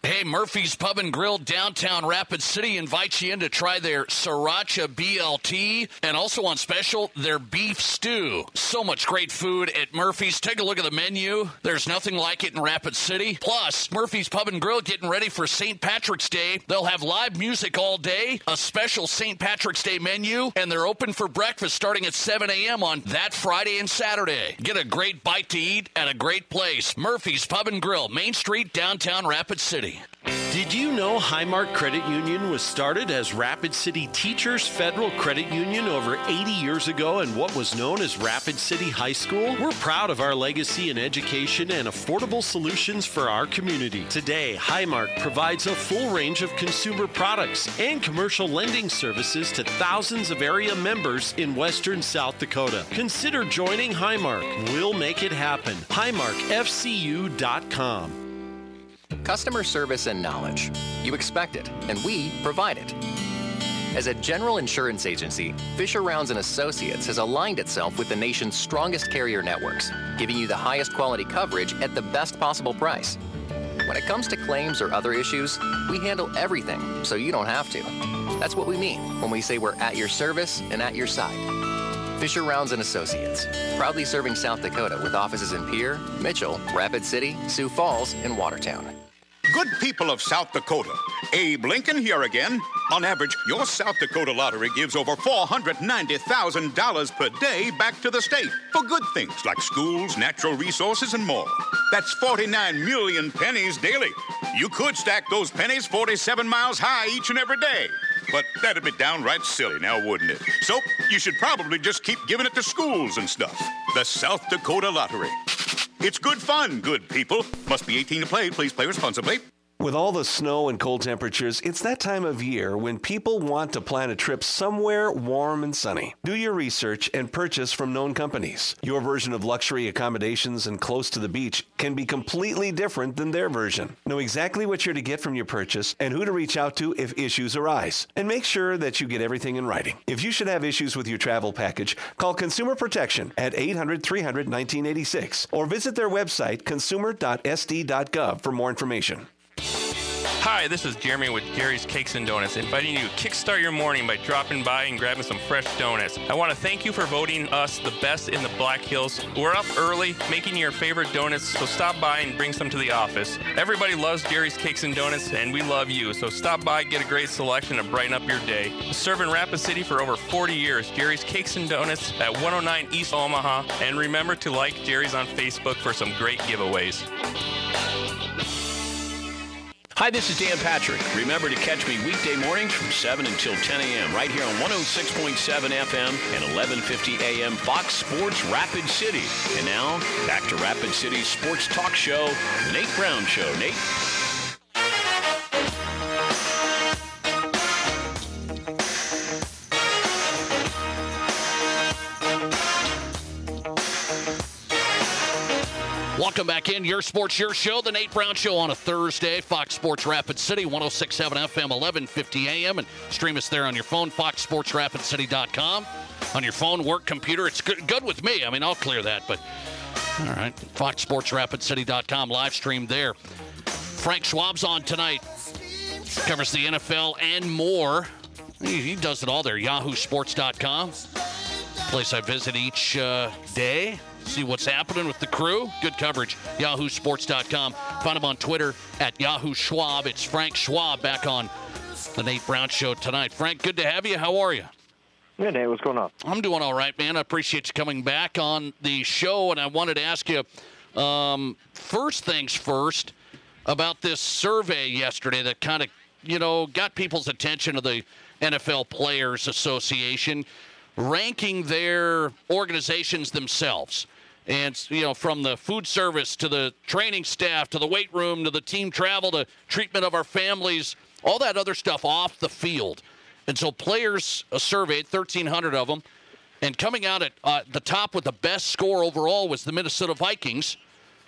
Hey, Murphy's Pub and Grill downtown Rapid City invites you in to try their Sriracha BLT and also on special their beef stew. So much great food at Murphy's. Take a look at the menu. There's nothing like it in Rapid City. Plus, Murphy's Pub and Grill getting ready for St. Patrick's Day. They'll have live music all day, a special St. Patrick's Day menu, and they're open for breakfast starting at 7 a.m. on that Friday and Saturday. Get a great bite to eat at a great place. Murphy's Pub and Grill, Main Street, downtown Rapid City. Did you know Highmark Credit Union was started as Rapid City Teachers Federal Credit Union over 80 years ago in what was known as Rapid City High School? We're proud of our legacy in education and affordable solutions for our community. Today, Highmark provides a full range of consumer products and commercial lending services to thousands of area members in western South Dakota. Consider joining Highmark. We'll make it happen. HighmarkFCU.com. Customer service and knowledge. You expect it, and we provide it. As a general insurance agency, Fisher Rounds and Associates has aligned itself with the nation's strongest carrier networks, giving you the highest quality coverage at the best possible price. When it comes to claims or other issues, we handle everything so you don't have to. That's what we mean when we say we're at your service and at your side. Fisher Rounds and Associates, proudly serving South Dakota with offices in Pierre, Mitchell, Rapid City, Sioux Falls, and Watertown. Good people of South Dakota, Abe Lincoln here again. On average, your South Dakota lottery gives over $490,000 per day back to the state for good things like schools, natural resources, and more. That's 49 million pennies daily. You could stack those pennies 47 miles high each and every day. But that'd be downright silly now, wouldn't it? So you should probably just keep giving it to schools and stuff. The South Dakota Lottery. It's good fun, good people. Must be 18 to play. Please play responsibly. With all the snow and cold temperatures, it's that time of year when people want to plan a trip somewhere warm and sunny. Do your research and purchase from known companies. Your version of luxury accommodations and close to the beach can be completely different than their version. Know exactly what you're to get from your purchase and who to reach out to if issues arise. And make sure that you get everything in writing. If you should have issues with your travel package, call Consumer Protection at 800 300 1986 or visit their website consumer.sd.gov for more information. Hi, this is Jeremy with Jerry's Cakes and Donuts, inviting you to kickstart your morning by dropping by and grabbing some fresh donuts. I want to thank you for voting us the best in the Black Hills. We're up early making your favorite donuts, so stop by and bring some to the office. Everybody loves Jerry's Cakes and Donuts, and we love you, so stop by, get a great selection, and brighten up your day. Serving Rapid City for over 40 years, Jerry's Cakes and Donuts at 109 East Omaha, and remember to like Jerry's on Facebook for some great giveaways. Hi, this is Dan Patrick. Remember to catch me weekday mornings from 7 until 10 a.m. right here on 106.7 FM and 1150 a.m. Fox Sports Rapid City. And now, back to Rapid City's sports talk show, Nate Brown Show. Nate? Welcome back in. Your Sports, Your Show, the Nate Brown Show on a Thursday. Fox Sports Rapid City, 1067 FM, 1150 AM. And stream us there on your phone, foxsportsrapidcity.com. On your phone, work, computer. It's good, good with me. I mean, I'll clear that. But, all right, foxsportsrapidcity.com, live stream there. Frank Schwab's on tonight. Covers the NFL and more. He, he does it all there. YahooSports.com. Place I visit each uh, day see what's happening with the crew. Good coverage. YahooSports.com. Find him on Twitter at Yahoo Schwab. It's Frank Schwab back on the Nate Brown Show tonight. Frank, good to have you. How are you? Yeah, Nate, what's going on? I'm doing all right, man. I appreciate you coming back on the show, and I wanted to ask you um, first things first about this survey yesterday that kind of, you know, got people's attention to the NFL Players Association, ranking their organizations themselves. And, you know, from the food service to the training staff to the weight room to the team travel to treatment of our families, all that other stuff off the field. And so players uh, surveyed, 1,300 of them, and coming out at uh, the top with the best score overall was the Minnesota Vikings.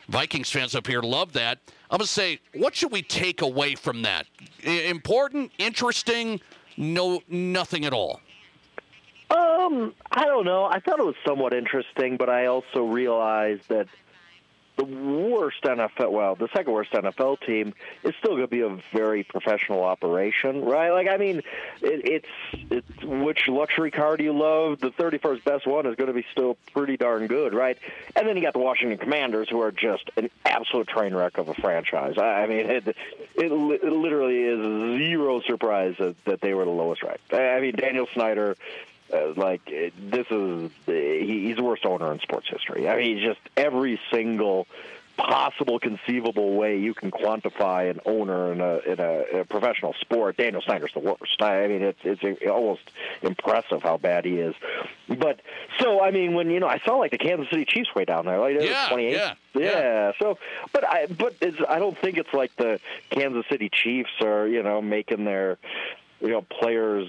Vikings fans up here love that. I'm going to say, what should we take away from that? Important, interesting, no, nothing at all. Um, I don't know. I thought it was somewhat interesting, but I also realized that the worst NFL, well, the second worst NFL team is still going to be a very professional operation, right? Like, I mean, it, it's it's which luxury car do you love? The 31st best one is going to be still pretty darn good, right? And then you got the Washington Commanders, who are just an absolute train wreck of a franchise. I, I mean, it, it, it literally is zero surprise that, that they were the lowest ranked. I I mean, Daniel Snyder uh, like this is he, he's the worst owner in sports history. I mean, just every single possible conceivable way you can quantify an owner in a in a, a professional sport. Daniel Snyder's the worst. I mean, it's it's almost impressive how bad he is. But so I mean, when you know, I saw like the Kansas City Chiefs way down there, like Yeah, 28. yeah, yeah. So, but I but it's, I don't think it's like the Kansas City Chiefs are you know making their you know players.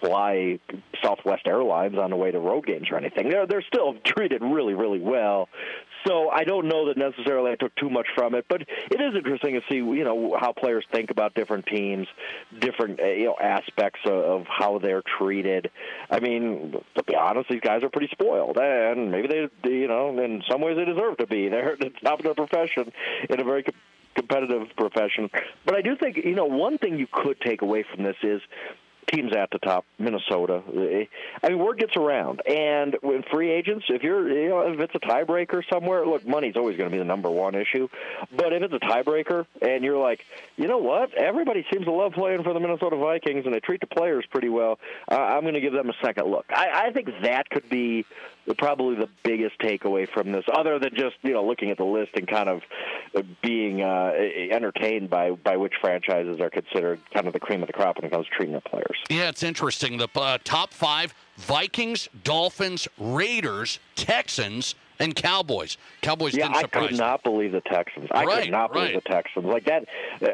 Fly Southwest Airlines on the way to road games or anything. They're they're still treated really really well. So I don't know that necessarily I took too much from it, but it is interesting to see you know how players think about different teams, different uh, you know aspects of, of how they're treated. I mean, to be honest, these guys are pretty spoiled, and maybe they they, you know in some ways they deserve to be. They're at the top of their profession in a very competitive profession. But I do think you know one thing you could take away from this is teams at the top, Minnesota. I mean, word gets around, and when free agents, if you're, you know, if it's a tiebreaker somewhere, look, money's always going to be the number one issue. But if it's a tiebreaker, and you're like, you know what, everybody seems to love playing for the Minnesota Vikings, and they treat the players pretty well. Uh, I'm going to give them a second look. I, I think that could be probably the biggest takeaway from this, other than just you know looking at the list and kind of being uh, entertained by by which franchises are considered kind of the cream of the crop when it comes to treating their players. Yeah, it's interesting. The uh, top five Vikings, Dolphins, Raiders, Texans, and Cowboys. Cowboys yeah, didn't I surprise could not believe the Texans. I Right, could not believe right. the Texans. Like that.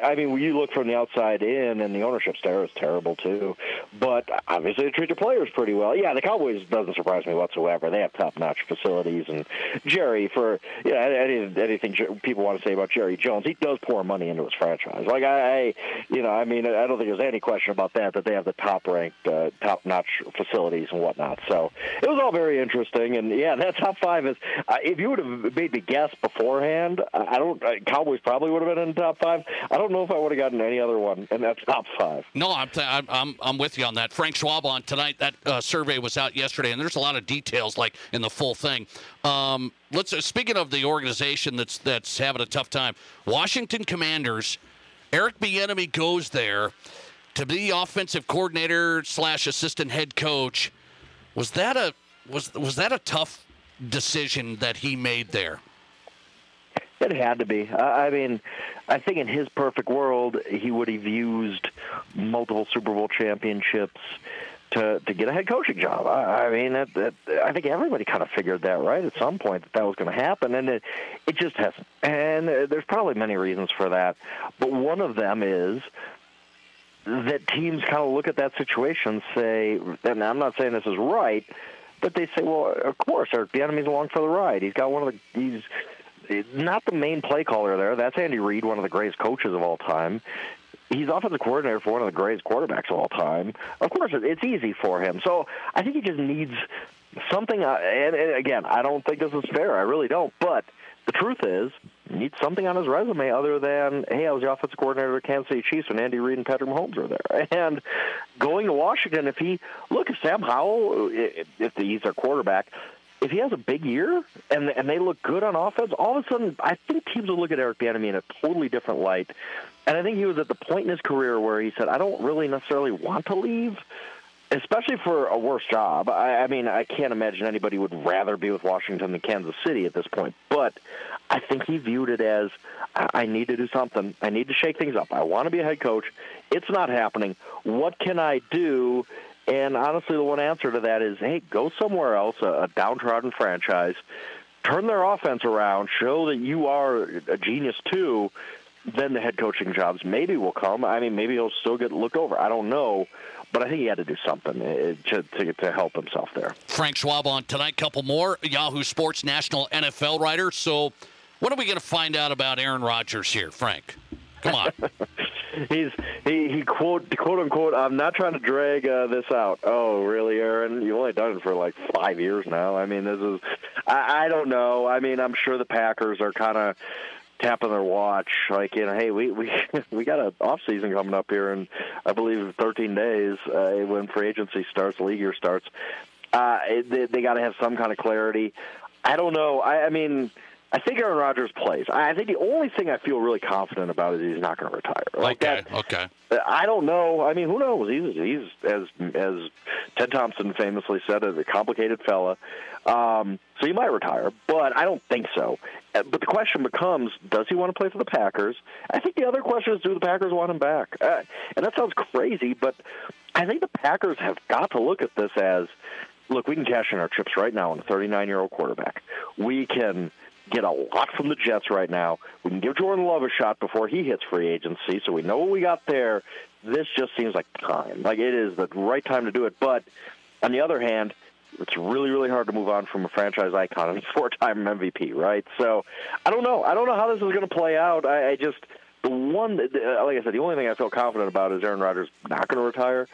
I mean, you look from the outside in, and the ownership there is terrible too. But obviously, they treat their players pretty well. Yeah, the Cowboys doesn't surprise me whatsoever. They have top-notch facilities, and Jerry, for you know, any, anything people want to say about Jerry Jones, he does pour money into his franchise. Like I, I you know, I mean, I don't think there's any question about that. That they have the top-ranked, uh, top-notch facilities and whatnot. So it was all very interesting, and yeah, that top five is. Uh, if you would have made me guess beforehand, I don't. Uh, Cowboys probably would have been in the top five. I don't know if I would have gotten any other one in that top five. No, I'm, th- I'm, I'm, I'm with you on that. Frank Schwab on tonight. That uh, survey was out yesterday, and there's a lot of details, like in the full thing. Um, let's. Uh, speaking of the organization that's that's having a tough time, Washington Commanders. Eric Bieniemy goes there to be offensive coordinator slash assistant head coach. Was that a was was that a tough decision that he made there? It had to be. I mean, I think in his perfect world, he would have used multiple Super Bowl championships to to get a head coaching job. I, mean, I think everybody kind of figured that right at some point that that was going to happen, and it it just hasn't. And uh, there's probably many reasons for that, but one of them is that teams kind of look at that situation and say, and I'm not saying this is right, but they say, well, of course, Eric Bieniemy's along for the ride. He's got one of the he's not the main play caller there. That's Andy Reid, one of the greatest coaches of all time. He's offensive coordinator for one of the greatest quarterbacks of all time. Of course, it- it's easy for him. So I think he just needs something. Uh, and, again, I don't think this is fair. I really don't. But the truth is, needs something on his resume other than, hey, I was the offensive coordinator of Kansas City Chiefs when Andy Reid and Patrick Mahomes were there. And going to Washington, if he look, if Sam Howell, if if he's their quarterback, if he has a big year and and they look good on offense, all of a sudden I think teams will look at Eric Bieniemy in a totally different light. And I think he was at the point in his career where he said, "I don't really necessarily want to leave." Especially for a worse job. I, I mean, I can't imagine anybody would rather be with Washington than Kansas City at this point. But I think he viewed it as I, I need to do something. I need to shake things up. I want to be a head coach. It's not happening. What can I do? And honestly, the one answer to that is, hey, go somewhere else, a, a downtrodden franchise, turn their offense around, show that you are a genius too. Then the head coaching jobs maybe will come. I mean, maybe he'll still get looked over. I don't know but I think he had to do something uh, to, to, to help himself there. Frank Schwab on tonight. Couple more Yahoo Sports national NFL writer. So, what are we going to find out about Aaron Rodgers here, Frank? Come on. He's he he quote quote unquote. I'm not trying to drag uh, this out. Oh, really, Aaron? You've only done it for like five years now. I mean, this is. I, I don't know. I mean, I'm sure the Packers are kind of tapping their watch, like you know, hey, we we we got an off season coming up here, and I believe 13 days uh, when free agency starts, league year starts. Uh, they, they got to have some kind of clarity. I don't know. I, I mean. I think Aaron Rodgers plays. I think the only thing I feel really confident about is he's not going to retire. Like okay, that, okay. I don't know. I mean, who knows? He's he's as as Ted Thompson famously said, a complicated fella. Um, so he might retire, but I don't think so. Uh, but the question becomes, does he want to play for the Packers? I think the other question is, do the Packers want him back? Uh, and that sounds crazy, but I think the Packers have got to look at this as, look, we can cash in our chips right now on a 39-year-old quarterback. We can get a lot from the Jets right now. We can give Jordan Love a shot before he hits free agency, so we know what we got there. This just seems like time. Like it is the right time to do it. But on the other hand, it's really, really hard to move on from a franchise icon and four-time MVP, right? So I don't know. I don't know how this is going to play out. I, I just the one, like I said, the only thing I feel confident about is Aaron Rodgers not going to retire.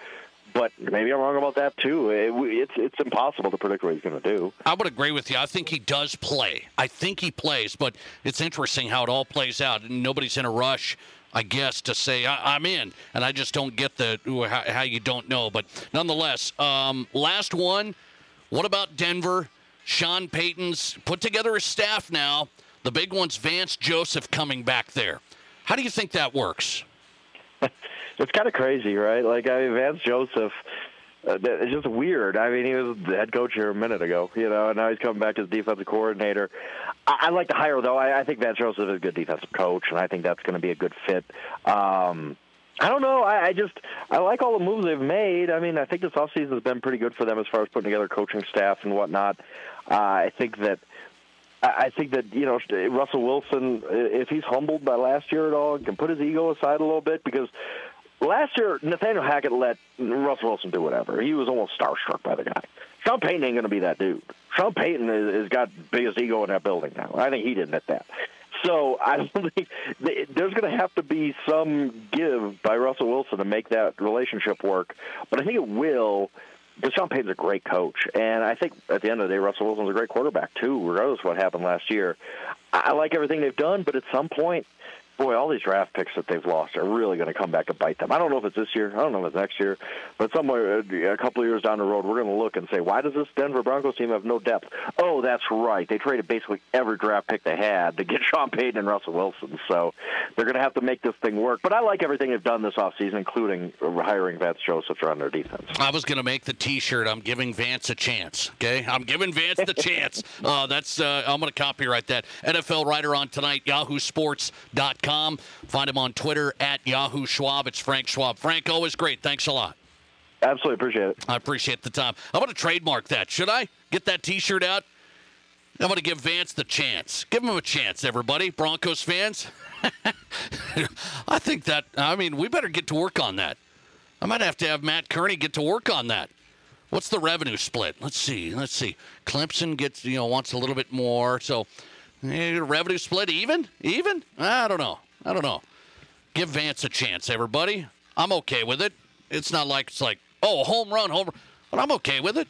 But maybe I'm wrong about that too. It, it's it's impossible to predict what he's going to do. I would agree with you. I think he does play. I think he plays, but it's interesting how it all plays out. Nobody's in a rush. I guess to say I, am in, and I just don't get the how, how you don't know. But nonetheless, um, last one. What about Denver? Sean Payton's put together a staff now. The big one's Vance Joseph coming back there. How do you think that works? it's kind of crazy, right? Like I mean, Vance Joseph. Uh, it's just weird. I mean, he was the head coach here a minute ago, you know, and now he's coming back as defensive coordinator. I, I like to hire though. I, I think Vance Joseph is a good defensive coach, and I think that's going to be a good fit. Um, I don't know. I, I just I like all the moves they've made. I mean, I think this offseason has been pretty good for them as far as putting together coaching staff and whatnot. Uh, I think that I think that you know Russell Wilson, if he's humbled by last year at all, can put his ego aside a little bit because last year Nathaniel Hackett let Russell Wilson do whatever. He was almost starstruck by the guy. Sean Payton ain't going to be that dude. Sean Payton has got biggest ego in that building now. I think he'd admit that. So I don't think there's going to have to be some give by Russell Wilson to make that relationship work. But I think it will. Because Sean Payton's a great coach, and I think at the end of the day, Russell Wilson's a great quarterback too, regardless of what happened last year. I like everything they've done, but at some point, boy, all these draft picks that they've lost are really going to come back and bite them. I don't know if it's this year. I don't know if it's next year. But somewhere, a couple of years down the road, we're going to look and say, why does this Denver Broncos team have no depth? Oh, that's right. They traded basically every draft pick they had to get Sean Payton and Russell Wilson. So they're going to have to make this thing work. But I like everything they've done this offseason, including hiring Vance Joseph on their defense. I was going to make the T-shirt. I'm giving Vance a chance. Okay, I'm giving Vance the chance. Uh, that's uh, I'm going to copyright that. NFL writer on tonight, YahooSports.com. Find him on Twitter at Yahoo Schwab. It's Frank Schwab. Frank, always great. Thanks a lot. Absolutely appreciate it. I appreciate the time. I'm going to trademark that. Should I get that T-shirt out? I'm going to give Vance the chance. Give him a chance, everybody. Broncos fans. I think that. I mean, we better get to work on that. I might have to have Matt Kearney get to work on that. What's the revenue split? Let's see. Let's see. Clemson gets you know wants a little bit more. So revenue split even? Even? I don't know. I don't know. Give Vance a chance, everybody. I'm okay with it. It's not like it's like, oh, home run, home run. But I'm okay with it.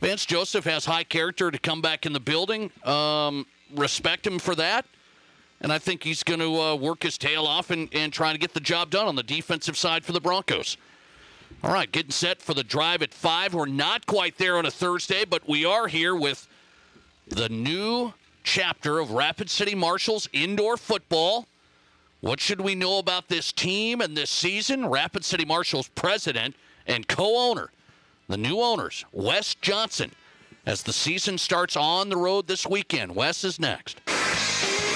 Vance Joseph has high character to come back in the building. Um, respect him for that. And I think he's going to uh, work his tail off and, and try to get the job done on the defensive side for the Broncos. All right, getting set for the drive at 5. We're not quite there on a Thursday, but we are here with the new chapter of Rapid City Marshals indoor football. What should we know about this team and this season? Rapid City Marshals president and co owner, the new owners, Wes Johnson, as the season starts on the road this weekend. Wes is next.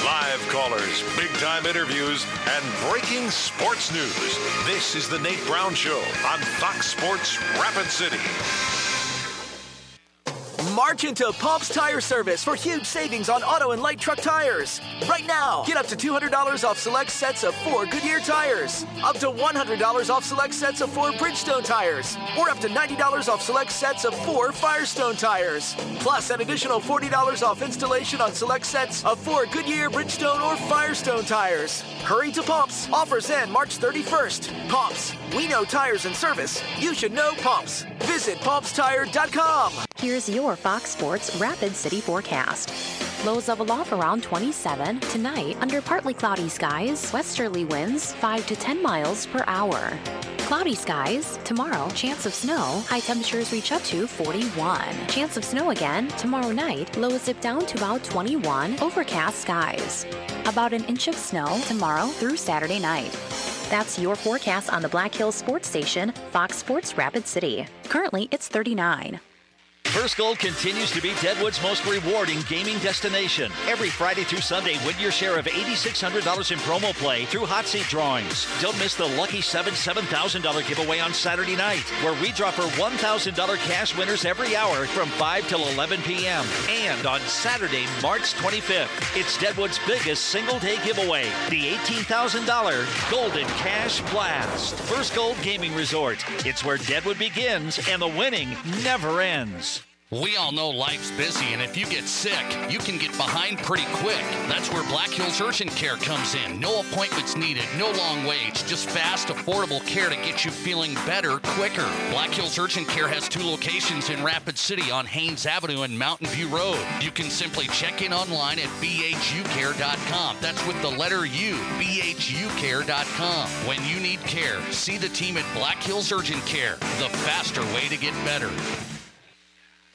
Live callers, big time interviews, and breaking sports news. This is The Nate Brown Show on Fox Sports Rapid City. March into Pomp's Tire Service for huge savings on auto and light truck tires. Right now, get up to $200 off select sets of four Goodyear tires, up to $100 off select sets of four Bridgestone tires, or up to $90 off select sets of four Firestone tires. Plus, an additional $40 off installation on select sets of four Goodyear, Bridgestone, or Firestone tires. Hurry to Pomp's. Offers end March 31st. Pomp's. We know tires and service. You should know Pomp's. Visit pompstire.com. Here's your Fox Sports Rapid City forecast. Lows of aloft around 27. Tonight, under partly cloudy skies, westerly winds 5 to 10 miles per hour. Cloudy skies. Tomorrow, chance of snow. High temperatures reach up to 41. Chance of snow again. Tomorrow night, lows dip down to about 21. Overcast skies. About an inch of snow tomorrow through Saturday night. That's your forecast on the Black Hills Sports Station, Fox Sports Rapid City. Currently, it's 39. First Gold continues to be Deadwood's most rewarding gaming destination. Every Friday through Sunday, win your share of $8,600 in promo play through hot seat drawings. Don't miss the Lucky 7 $7,000 giveaway on Saturday night, where we draw for $1,000 cash winners every hour from 5 till 11 p.m. And on Saturday, March 25th, it's Deadwood's biggest single day giveaway the $18,000 Golden Cash Blast. First Gold Gaming Resort. It's where Deadwood begins and the winning never ends. We all know life's busy, and if you get sick, you can get behind pretty quick. That's where Black Hills Urgent Care comes in. No appointments needed, no long waits, just fast, affordable care to get you feeling better quicker. Black Hills Urgent Care has two locations in Rapid City on Haynes Avenue and Mountain View Road. You can simply check in online at bhucare.com. That's with the letter U, bhucare.com. When you need care, see the team at Black Hills Urgent Care, the faster way to get better.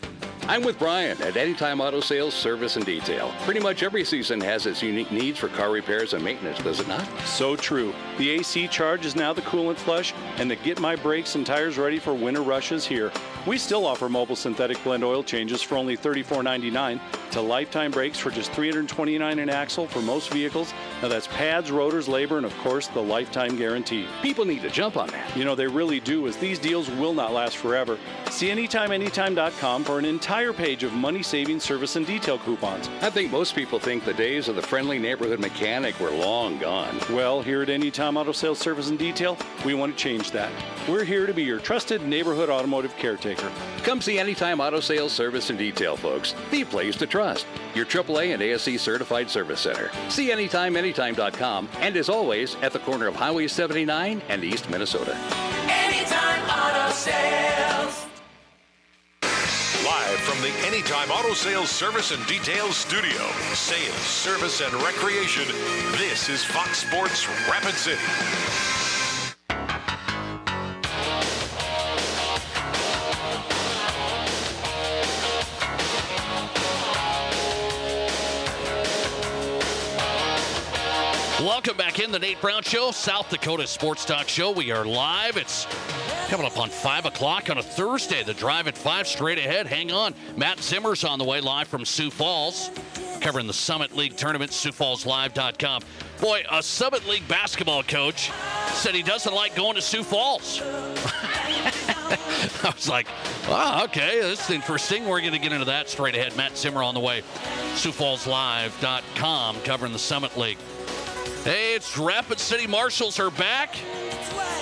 Bye. I'm with Brian at Anytime Auto Sales, Service, and Detail. Pretty much every season has its unique needs for car repairs and maintenance, does it not? So true. The AC charge is now the coolant flush, and the Get My Brakes and Tires Ready for Winter Rush is here. We still offer mobile synthetic blend oil changes for only $34.99 to lifetime brakes for just 329 an axle for most vehicles. Now that's pads, rotors, labor, and of course the lifetime guarantee. People need to jump on that. You know, they really do, as these deals will not last forever. See AnytimeAnytime.com for an entire page of money saving service and detail coupons. I think most people think the days of the friendly neighborhood mechanic were long gone. Well, here at Anytime Auto Sales Service and Detail, we want to change that. We're here to be your trusted neighborhood automotive caretaker. Come see Anytime Auto Sales Service and Detail, folks. The place to trust. Your AAA and ASE certified service center. See AnytimeAnytime.com and as always at the corner of Highway 79 and East Minnesota. Anytime Auto Sales. Live from the Anytime Auto Sales Service and Details Studio, sales, service, and recreation, this is Fox Sports Rapid City. Welcome back in the Nate Brown Show, South Dakota Sports Talk Show. We are live. It's coming up on 5 o'clock on a Thursday. The drive at 5 straight ahead. Hang on. Matt Zimmer's on the way live from Sioux Falls, covering the Summit League tournament, SiouxFallsLive.com. Boy, a Summit League basketball coach said he doesn't like going to Sioux Falls. I was like, oh, okay, that's interesting. We're going to get into that straight ahead. Matt Zimmer on the way. SiouxFallsLive.com covering the Summit League. Hey, it's Rapid City Marshals are back.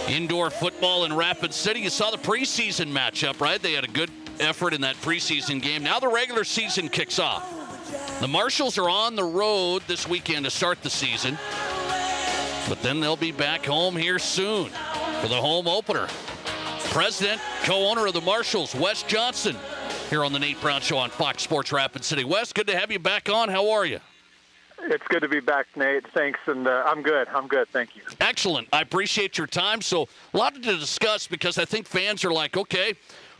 Indoor football in Rapid City. You saw the preseason matchup, right? They had a good effort in that preseason game. Now the regular season kicks off. The Marshals are on the road this weekend to start the season, but then they'll be back home here soon for the home opener. President, co owner of the Marshals, Wes Johnson, here on the Nate Brown Show on Fox Sports Rapid City. Wes, good to have you back on. How are you? It's good to be back, Nate. Thanks, and uh, I'm good. I'm good. Thank you. Excellent. I appreciate your time. So, a lot to discuss because I think fans are like, okay,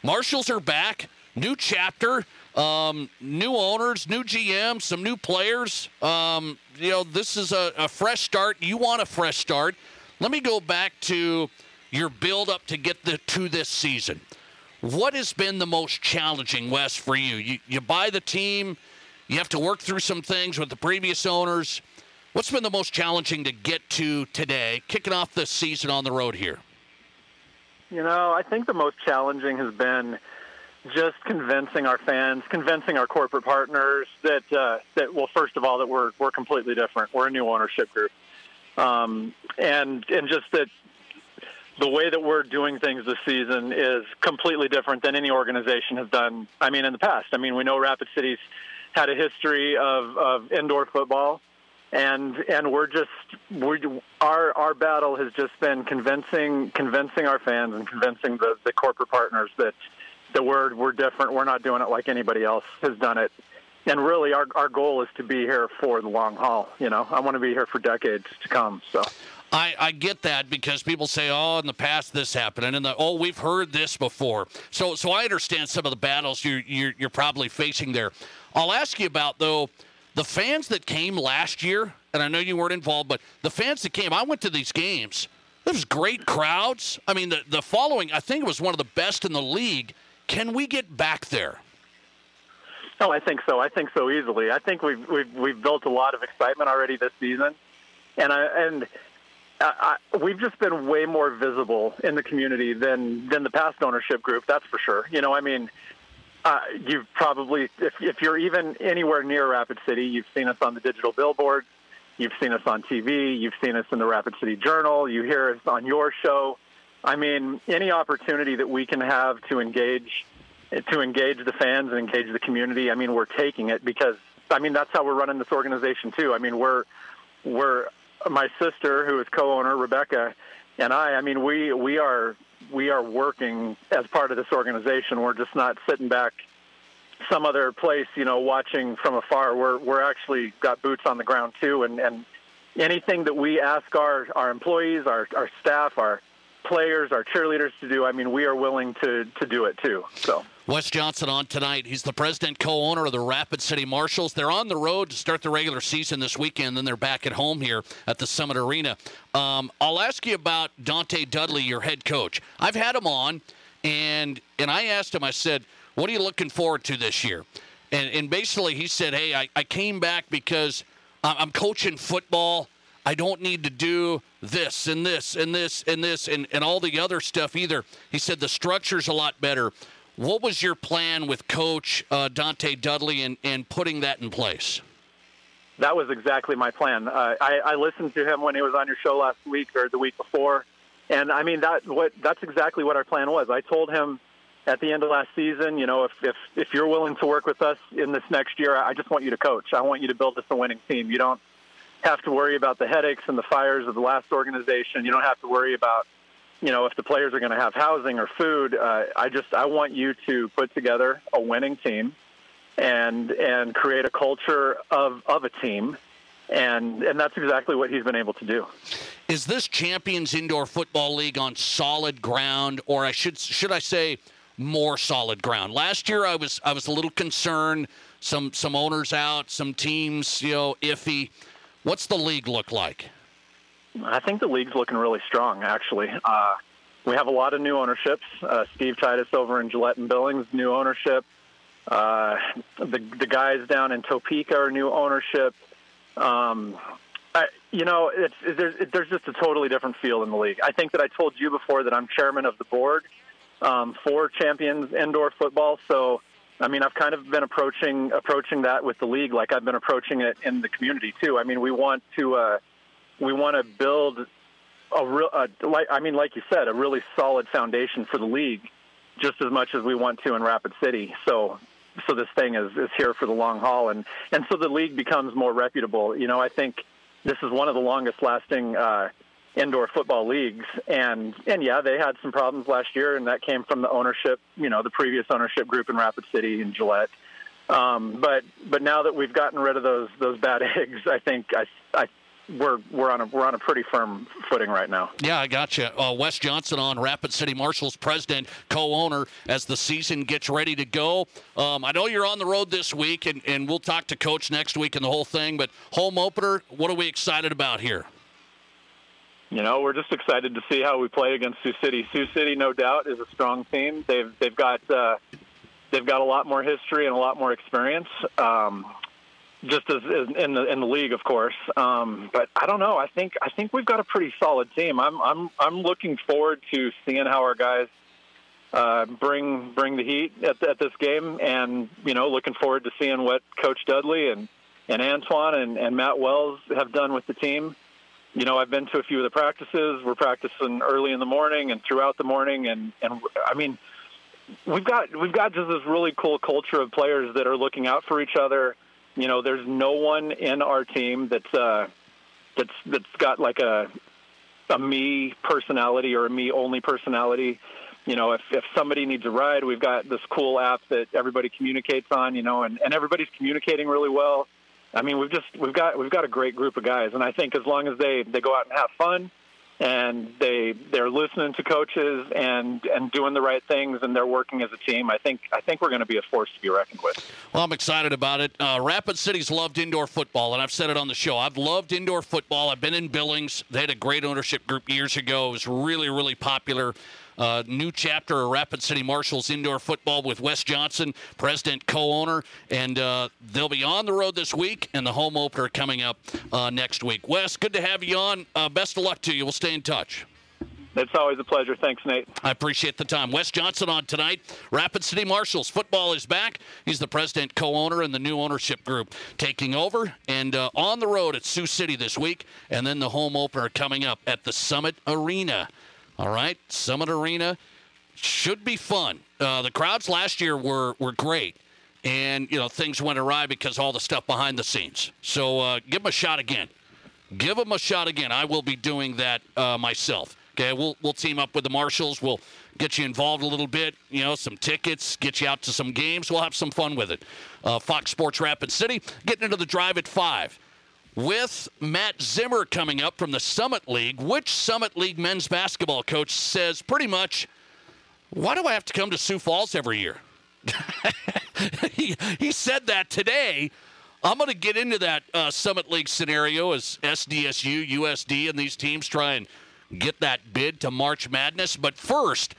Marshals are back. new chapter, um, new owners, new GM, some new players. Um, you know, this is a, a fresh start. You want a fresh start. Let me go back to your build up to get the, to this season. What has been the most challenging, Wes, for you? You, you buy the team, you have to work through some things with the previous owners. What's been the most challenging to get to today, kicking off the season on the road here? You know, I think the most challenging has been just convincing our fans, convincing our corporate partners that uh, that well, first of all, that we're we're completely different. We're a new ownership group, um, and and just that the way that we're doing things this season is completely different than any organization has done. I mean, in the past. I mean, we know Rapid City's had a history of, of indoor football, and and we're just we our our battle has just been convincing convincing our fans and convincing the, the corporate partners that the we're we're different. We're not doing it like anybody else has done it. And really, our our goal is to be here for the long haul. You know, I want to be here for decades to come. So. I, I get that because people say, "Oh, in the past this happened," and in the "Oh, we've heard this before." So, so I understand some of the battles you're you're, you're probably facing there. I'll ask you about though the fans that came last year, and I know you weren't involved, but the fans that came. I went to these games. There was great crowds. I mean, the the following. I think it was one of the best in the league. Can we get back there? Oh, I think so. I think so easily. I think we've we've we've built a lot of excitement already this season, and I and I, we've just been way more visible in the community than than the past ownership group. That's for sure. You know, I mean, uh, you've probably if if you're even anywhere near Rapid City, you've seen us on the digital billboards. You've seen us on TV. You've seen us in the Rapid City Journal. You hear us on your show. I mean, any opportunity that we can have to engage to engage the fans and engage the community. I mean, we're taking it because I mean that's how we're running this organization too. I mean, we're we're my sister, who is co-owner Rebecca, and I. I mean, we we are we are working as part of this organization. We're just not sitting back some other place, you know, watching from afar. We're we're actually got boots on the ground too, and and anything that we ask our our employees, our our staff, our players, our cheerleaders to do, I mean, we are willing to to do it too. So. Wes Johnson on tonight. He's the president co owner of the Rapid City Marshals. They're on the road to start the regular season this weekend, then they're back at home here at the Summit Arena. Um, I'll ask you about Dante Dudley, your head coach. I've had him on, and and I asked him, I said, What are you looking forward to this year? And, and basically, he said, Hey, I, I came back because I'm coaching football. I don't need to do this and this and this and this and, and all the other stuff either. He said the structure's a lot better. What was your plan with Coach uh, Dante Dudley and, and putting that in place? That was exactly my plan. Uh, I, I listened to him when he was on your show last week or the week before, and I mean that what that's exactly what our plan was. I told him at the end of last season, you know, if if if you're willing to work with us in this next year, I just want you to coach. I want you to build us a winning team. You don't have to worry about the headaches and the fires of the last organization. You don't have to worry about you know, if the players are going to have housing or food, uh, I just I want you to put together a winning team and and create a culture of of a team. And and that's exactly what he's been able to do. Is this Champions Indoor Football League on solid ground or I should should I say more solid ground? Last year I was I was a little concerned some some owners out, some teams, you know, iffy. What's the league look like? I think the league's looking really strong, actually. Uh, we have a lot of new ownerships. Uh, Steve Titus over in Gillette and Billings, new ownership. Uh, the the guys down in Topeka are new ownership. Um, I, you know, it's, it, there's, it, there's just a totally different feel in the league. I think that I told you before that I'm chairman of the board um, for Champions Indoor Football. So, I mean, I've kind of been approaching approaching that with the league like I've been approaching it in the community too. I mean, we want to. Uh, we want to build a real, uh, like I mean, like you said, a really solid foundation for the league, just as much as we want to in Rapid City. So, so this thing is is here for the long haul, and and so the league becomes more reputable. You know, I think this is one of the longest lasting uh, indoor football leagues, and and yeah, they had some problems last year, and that came from the ownership. You know, the previous ownership group in Rapid City and Gillette. Um, but but now that we've gotten rid of those those bad eggs, I think I I we're we're on a we're on a pretty firm footing right now. Yeah, I got you. Uh, Wes Johnson on Rapid City Marshals, president, co-owner, as the season gets ready to go. Um, I know you're on the road this week, and, and we'll talk to Coach next week and the whole thing. But home opener, what are we excited about here? You know, we're just excited to see how we play against Sioux City. Sioux City, no doubt, is a strong team. They've they've got uh, they've got a lot more history and a lot more experience. Um, just as, as in the in the league, of course. Um, but I don't know. I think I think we've got a pretty solid team. I'm I'm I'm looking forward to seeing how our guys uh, bring bring the heat at, at this game, and you know, looking forward to seeing what Coach Dudley and and Antoine and, and Matt Wells have done with the team. You know, I've been to a few of the practices. We're practicing early in the morning and throughout the morning, and and I mean, we've got we've got just this really cool culture of players that are looking out for each other you know, there's no one in our team that's uh, that's that's got like a a me personality or a me only personality. You know, if if somebody needs a ride, we've got this cool app that everybody communicates on. You know, and and everybody's communicating really well. I mean, we've just we've got we've got a great group of guys, and I think as long as they they go out and have fun and they they're listening to coaches and and doing the right things and they're working as a team. I think I think we're going to be a force to be reckoned with. Well, I'm excited about it. Uh, Rapid City's loved indoor football, and I've said it on the show. I've loved indoor football. I've been in Billings. They had a great ownership group years ago. It was really really popular. Uh, new chapter of Rapid City Marshals indoor football with Wes Johnson, president, co-owner, and uh, they'll be on the road this week, and the home opener coming up uh, next week. Wes, good to have you on. Uh, best of luck to you. We'll stay in touch. It's always a pleasure. Thanks, Nate. I appreciate the time. Wes Johnson on tonight. Rapid City Marshals football is back. He's the president, co-owner, and the new ownership group taking over and uh, on the road at Sioux City this week, and then the home opener coming up at the Summit Arena. All right, Summit Arena should be fun. Uh, the crowds last year were were great, and you know things went awry because all the stuff behind the scenes. So uh, give them a shot again. Give them a shot again. I will be doing that uh, myself. Okay, we'll we'll team up with the Marshals. We'll get you involved a little bit. You know, some tickets, get you out to some games. We'll have some fun with it. Uh, Fox Sports Rapid City getting into the drive at five with Matt Zimmer coming up from the Summit League. Which Summit League men's basketball coach says pretty much, why do I have to come to Sioux Falls every year? he, he said that today. I'm going to get into that uh, Summit League scenario as SDSU, USD, and these teams try and get that bid to March Madness. But first,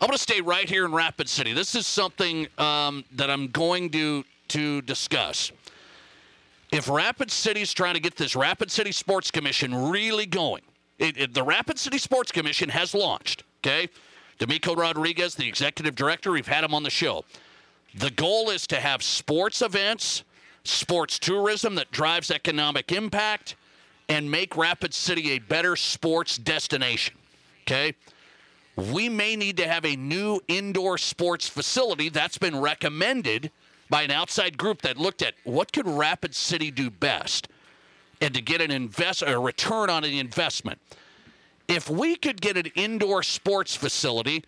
I'm going to stay right here in Rapid City. This is something um, that I'm going to to discuss if Rapid City is trying to get this Rapid City Sports Commission really going, it, it, the Rapid City Sports Commission has launched. Okay, D'Amico Rodriguez, the executive director, we've had him on the show. The goal is to have sports events, sports tourism that drives economic impact, and make Rapid City a better sports destination. Okay. We may need to have a new indoor sports facility that's been recommended by an outside group that looked at what could Rapid City do best and to get an invest a return on an investment. If we could get an indoor sports facility,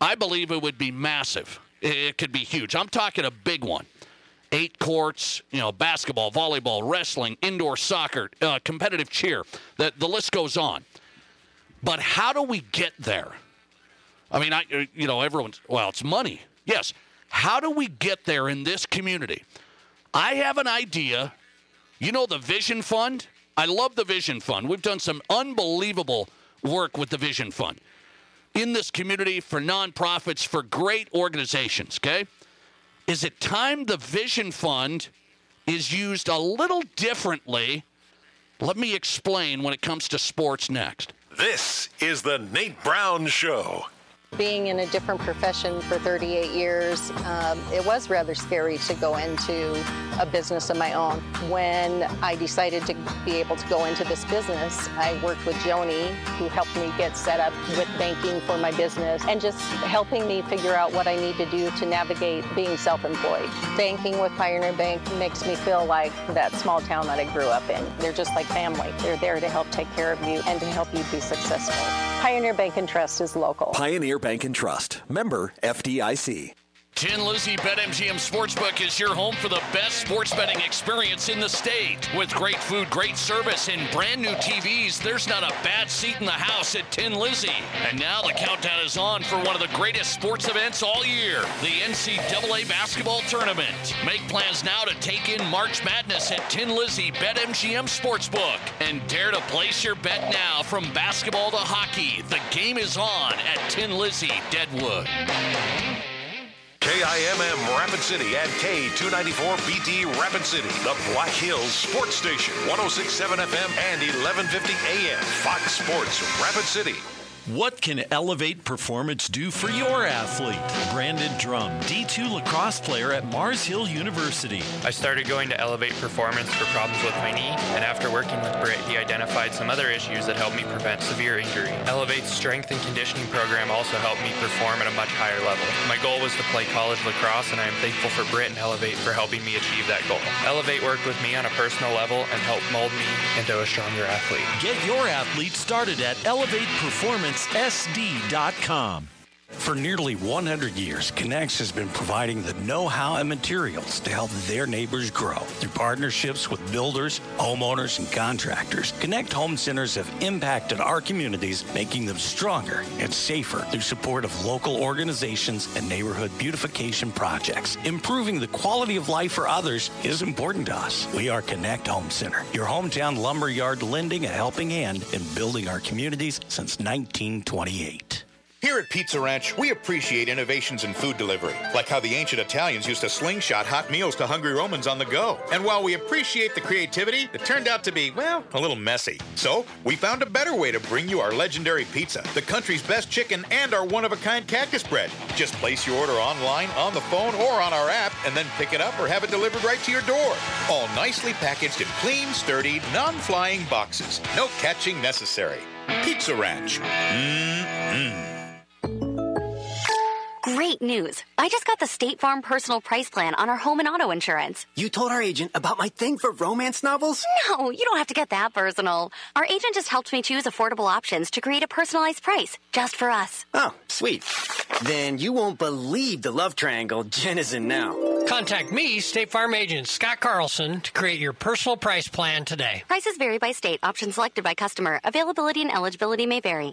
I believe it would be massive. It could be huge. I'm talking a big one. Eight courts, you know, basketball, volleyball, wrestling, indoor soccer, uh, competitive cheer. The, the list goes on. But how do we get there? I mean, I, you know, everyone's, well, it's money. Yes. How do we get there in this community? I have an idea. You know the Vision Fund? I love the Vision Fund. We've done some unbelievable work with the Vision Fund in this community for nonprofits, for great organizations, okay? Is it time the Vision Fund is used a little differently? Let me explain when it comes to sports next. This is the Nate Brown Show. Being in a different profession for 38 years, um, it was rather scary to go into a business of my own. When I decided to be able to go into this business, I worked with Joni, who helped me get set up with banking for my business and just helping me figure out what I need to do to navigate being self-employed. Banking with Pioneer Bank makes me feel like that small town that I grew up in. They're just like family. They're there to help take care of you and to help you be successful. Pioneer Bank and Trust is local. Pioneer Bank and Trust, member FDIC. Tin Lizzie BetMGM Sportsbook is your home for the best sports betting experience in the state. With great food, great service, and brand new TVs, there's not a bad seat in the house at Tin Lizzie. And now the countdown is on for one of the greatest sports events all year the NCAA Basketball Tournament. Make plans now to take in March Madness at Tin Lizzie BetMGM Sportsbook. And dare to place your bet now from basketball to hockey. The game is on at Tin Lizzie Deadwood. KIMM Rapid City and K294BT Rapid City, the Black Hills Sports Station, 1067 FM and 1150 AM. Fox Sports Rapid City. What can Elevate Performance do for your athlete? Brandon Drum, D2 lacrosse player at Mars Hill University. I started going to Elevate Performance for problems with my knee, and after working with Britt, he identified some other issues that helped me prevent severe injury. Elevate's strength and conditioning program also helped me perform at a much higher level. My goal was to play college lacrosse, and I am thankful for Britt and Elevate for helping me achieve that goal. Elevate worked with me on a personal level and helped mold me into a stronger athlete. Get your athlete started at Elevate Performance sd.com. For nearly 100 years, Knecht's has been providing the know how and materials to help their neighbors grow. Through partnerships with builders, homeowners, and contractors, Knecht Home Centers have impacted our communities, making them stronger and safer through support of local organizations and neighborhood beautification projects. Improving the quality of life for others is important to us. We are Knecht Home Center, your hometown lumberyard lending a helping hand in building our communities since 1928. Here at Pizza Ranch, we appreciate innovations in food delivery, like how the ancient Italians used to slingshot hot meals to hungry Romans on the go. And while we appreciate the creativity, it turned out to be, well, a little messy. So, we found a better way to bring you our legendary pizza, the country's best chicken, and our one of a kind cactus bread. Just place your order online, on the phone, or on our app, and then pick it up or have it delivered right to your door. All nicely packaged in clean, sturdy, non flying boxes. No catching necessary. Pizza Ranch. Mmm. Great news. I just got the State Farm personal price plan on our home and auto insurance. You told our agent about my thing for romance novels? No, you don't have to get that personal. Our agent just helped me choose affordable options to create a personalized price just for us. Oh, sweet. Then you won't believe the love triangle Jen is in now. Contact me, State Farm agent Scott Carlson, to create your personal price plan today. Prices vary by state, options selected by customer. Availability and eligibility may vary.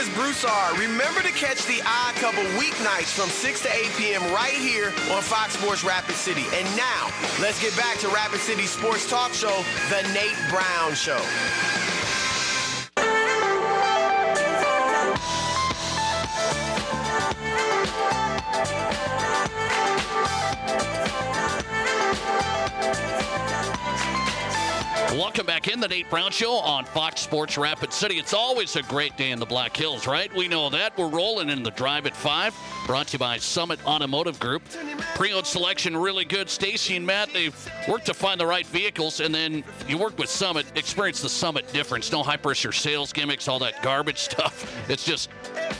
Chris Broussard. Remember to catch the Odd Couple weeknights from 6 to 8 p.m. right here on Fox Sports Rapid City. And now, let's get back to Rapid City Sports Talk Show, The Nate Brown Show. Welcome back in the Nate Brown Show on Fox Sports Rapid City. It's always a great day in the Black Hills, right? We know that. We're rolling in the drive at five. Brought to you by Summit Automotive Group. Pre-owned selection, really good. Stacy and Matt, they've worked to find the right vehicles, and then you work with Summit. Experience the Summit difference. No high pressure sales gimmicks, all that garbage stuff. It's just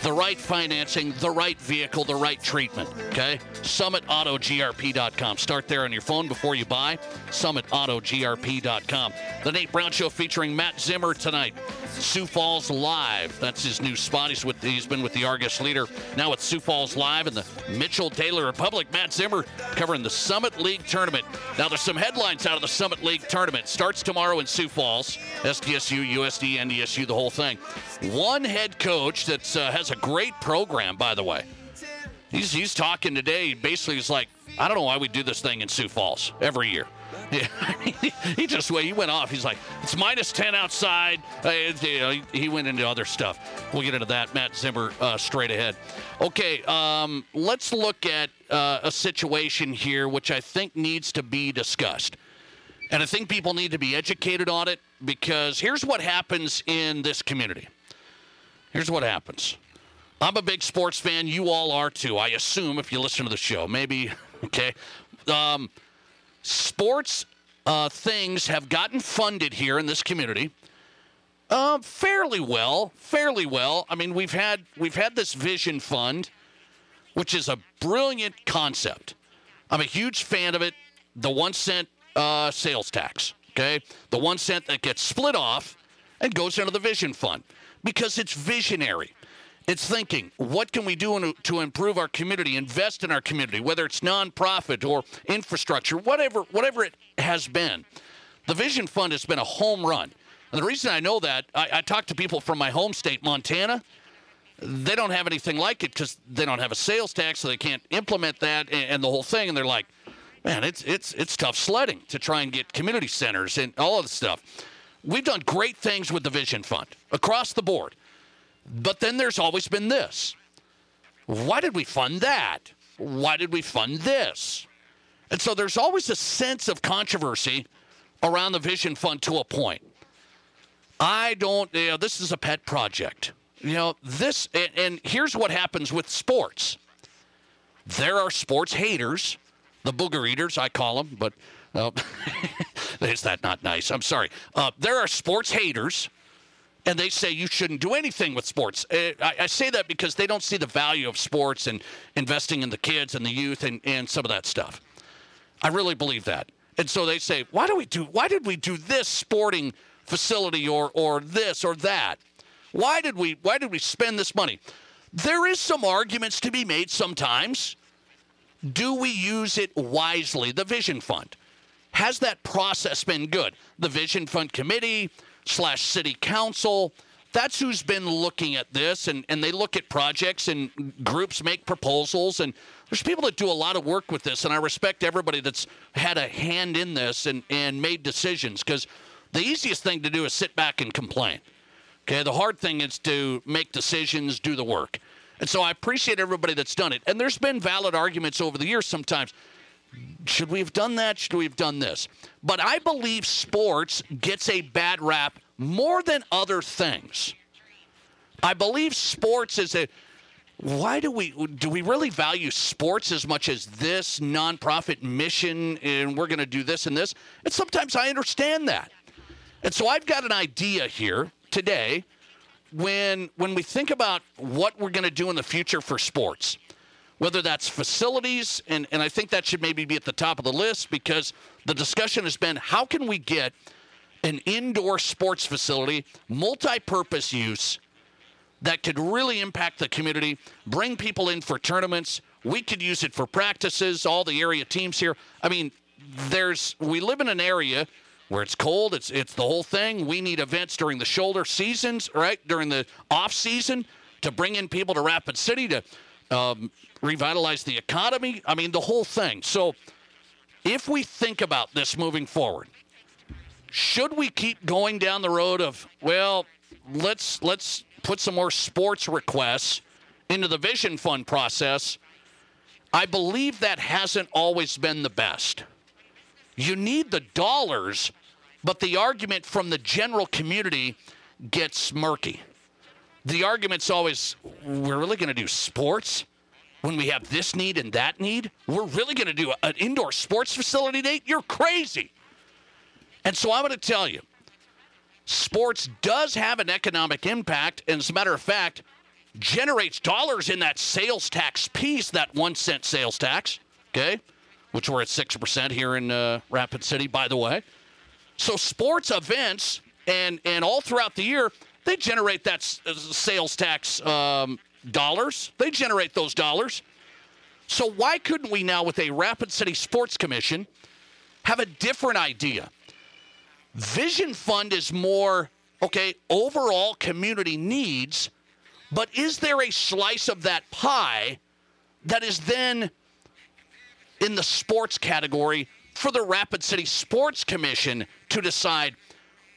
the right financing, the right vehicle, the right treatment. Okay? SummitAutoGRP.com. Start there on your phone before you buy. SummitAutoGRP.com. The Nate Brown Show featuring Matt Zimmer tonight. Sioux Falls Live. That's his new spot. He's with he's been with the Argus leader. Now with Sioux Falls Live and the Mitchell Daily Republic. Matt Zimmer covering the Summit League tournament. Now there's some headlines out of the Summit League tournament. Starts tomorrow in Sioux Falls. SDSU, USD, NDSU, the whole thing. One head coach that uh, has a great program, by the way. He's he's talking today. Basically, he's like, I don't know why we do this thing in Sioux Falls every year. Yeah, he just he went off. He's like, it's minus ten outside. Uh, you know, he went into other stuff. We'll get into that. Matt Zimmer uh, straight ahead. Okay, um, let's look at uh, a situation here which I think needs to be discussed, and I think people need to be educated on it because here's what happens in this community. Here's what happens. I'm a big sports fan. You all are too. I assume if you listen to the show, maybe okay. Um, sports uh, things have gotten funded here in this community uh, fairly well. Fairly well. I mean, we've had we've had this Vision Fund, which is a brilliant concept. I'm a huge fan of it. The one cent uh, sales tax. Okay, the one cent that gets split off and goes into the Vision Fund because it's visionary. It's thinking, what can we do to improve our community, invest in our community, whether it's nonprofit or infrastructure, whatever, whatever it has been. The Vision Fund has been a home run. And the reason I know that, I, I talk to people from my home state, Montana. They don't have anything like it because they don't have a sales tax, so they can't implement that and, and the whole thing. And they're like, man, it's it's it's tough sledding to try and get community centers and all of the stuff. We've done great things with the Vision Fund across the board. But then there's always been this. Why did we fund that? Why did we fund this? And so there's always a sense of controversy around the Vision Fund to a point. I don't, you know, this is a pet project. You know, this, and, and here's what happens with sports there are sports haters, the booger eaters, I call them, but uh, is that not nice? I'm sorry. Uh, there are sports haters and they say you shouldn't do anything with sports. Uh, I, I, say that because they don't see the value of sports and investing in the kids and the youth and, and some of that stuff. I really believe that. And so they say, why do we do why did we do this sporting facility or or this or that? Why did we why did we spend this money? There is some arguments to be made sometimes. Do we use it wisely? The Vision Fund. Has that process been good? The Vision Fund Committee, slash city council. That's who's been looking at this, and, and they look at projects and groups make proposals, and there's people that do a lot of work with this, and I respect everybody that's had a hand in this and, and made decisions because the easiest thing to do is sit back and complain. Okay, the hard thing is to make decisions, do the work. And so I appreciate everybody that's done it. And there's been valid arguments over the years sometimes. Should we have done that? Should we have done this? But I believe sports gets a bad rap more than other things. I believe sports is a why do we do we really value sports as much as this nonprofit mission and we're going to do this and this? And sometimes I understand that. And so I've got an idea here today when when we think about what we're going to do in the future for sports whether that's facilities, and, and I think that should maybe be at the top of the list because the discussion has been how can we get an indoor sports facility, multi purpose use, that could really impact the community, bring people in for tournaments. We could use it for practices, all the area teams here. I mean, there's we live in an area where it's cold, it's it's the whole thing. We need events during the shoulder seasons, right? During the off season to bring in people to Rapid City to um, revitalize the economy. I mean, the whole thing. So, if we think about this moving forward, should we keep going down the road of well, let's let's put some more sports requests into the Vision Fund process? I believe that hasn't always been the best. You need the dollars, but the argument from the general community gets murky. The argument's always, we're really going to do sports? When we have this need and that need? We're really going to do an indoor sports facility, Nate? You're crazy. And so I'm going to tell you sports does have an economic impact. And as a matter of fact, generates dollars in that sales tax piece, that one cent sales tax, okay, which we're at 6% here in uh, Rapid City, by the way. So sports events and, and all throughout the year, they generate that sales tax um, dollars. They generate those dollars. So why couldn't we now, with a Rapid City Sports Commission, have a different idea? Vision Fund is more, okay, overall community needs, but is there a slice of that pie that is then in the sports category for the Rapid City Sports Commission to decide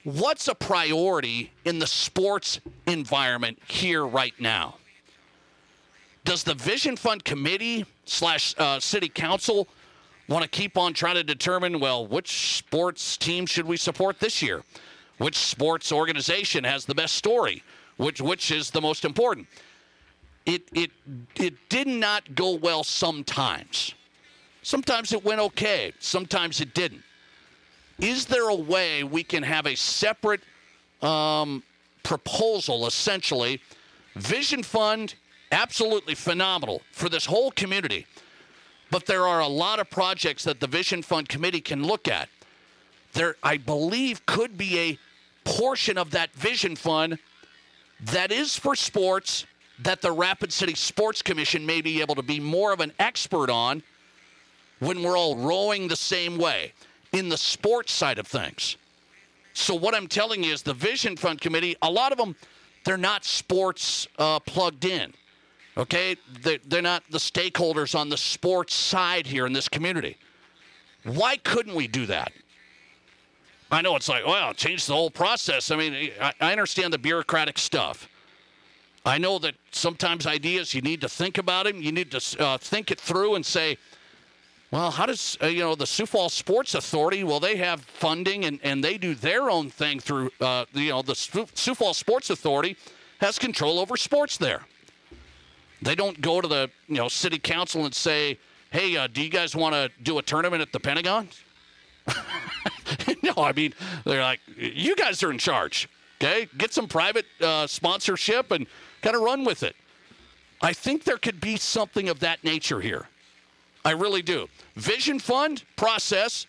what's a priority in the sports environment here right now? Does the Vision Fund committee slash uh, city council want to keep on trying to determine, well, which sports team should we support this year? Which sports organization has the best story? Which which is the most important? It it it did not go well sometimes. Sometimes it went okay. Sometimes it didn't. Is there a way we can have a separate um, proposal, essentially? Vision Fund absolutely phenomenal for this whole community. But there are a lot of projects that the Vision Fund Committee can look at. There, I believe, could be a portion of that Vision Fund that is for sports that the Rapid City Sports Commission may be able to be more of an expert on when we're all rowing the same way in the sports side of things. So, what I'm telling you is the Vision Fund Committee, a lot of them, they're not sports uh, plugged in. Okay? They're, not the stakeholders on the sports side here in this community. Why couldn't we do that? I know it's like, well, change the whole process. I mean, I, I understand the bureaucratic stuff. I know that sometimes ideas you need to think about them. You need to uh, think it through and say, well, how does uh, you know the Sioux Falls Sports Authority? Well, they have funding and, and they do their own thing through uh, you know the Sioux Falls Sports Authority has control over sports there. They don't go to the you know city council and say, "Hey, uh, do you guys want to do a tournament at the Pentagon?" no, I mean they're like, "You guys are in charge." Okay, get some private uh, sponsorship and kind of run with it. I think there could be something of that nature here. I really do. Vision Fund process,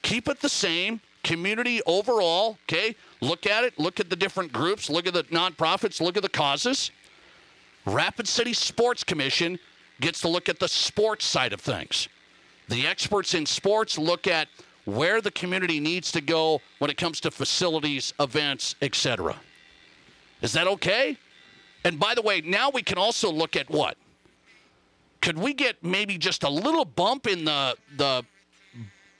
keep it the same. Community overall, okay? Look at it. Look at the different groups. Look at the nonprofits. Look at the causes. Rapid City Sports Commission gets to look at the sports side of things. The experts in sports look at where the community needs to go when it comes to facilities, events, etc. Is that okay? And by the way, now we can also look at what? Could we get maybe just a little bump in the the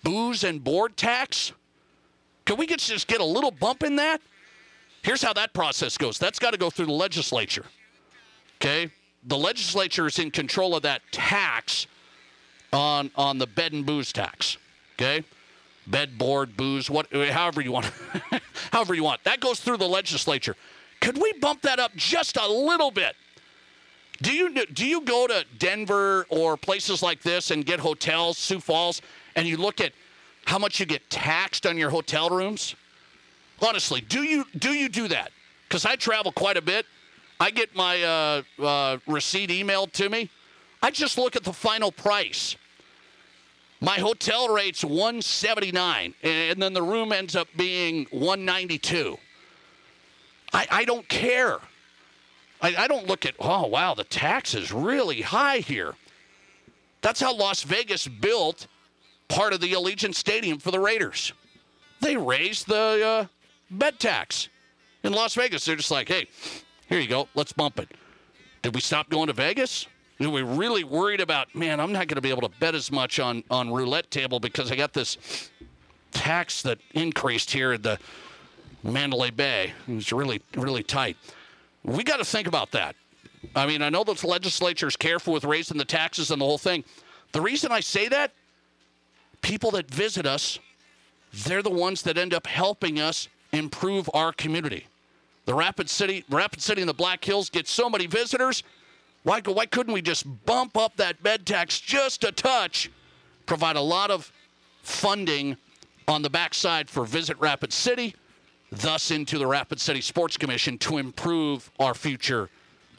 booze and board tax? Could we get, just get a little bump in that? Here's how that process goes. That's got to go through the legislature. Okay? The legislature is in control of that tax on on the bed and booze tax. Okay? Bed, board, booze, what however you want. however you want. That goes through the legislature. Could we bump that up just a little bit? Do you do you go to Denver or places like this and get hotels, Sioux Falls, and you look at how much you get taxed on your hotel rooms? Honestly, do you do you do that? Because I travel quite a bit. I get my uh, uh, receipt emailed to me. I just look at the final price. My hotel rate's 179, and then the room ends up being 192. I, I don't care. I, I don't look at, oh, wow, the tax is really high here. That's how Las Vegas built part of the Allegiant Stadium for the Raiders. They raised the uh, bed tax in Las Vegas. They're just like, hey, here you go, let's bump it. Did we stop going to Vegas? Are we really worried about, man, I'm not going to be able to bet as much on, on roulette table because I got this tax that increased here at the Mandalay Bay. It was really, really tight. We got to think about that. I mean, I know the legislature is careful with raising the taxes and the whole thing. The reason I say that, people that visit us, they're the ones that end up helping us improve our community. The Rapid City, Rapid City and the Black Hills get so many visitors. Why, why couldn't we just bump up that bed tax just a touch, provide a lot of funding on the backside for Visit Rapid City, thus into the Rapid City Sports Commission to improve our future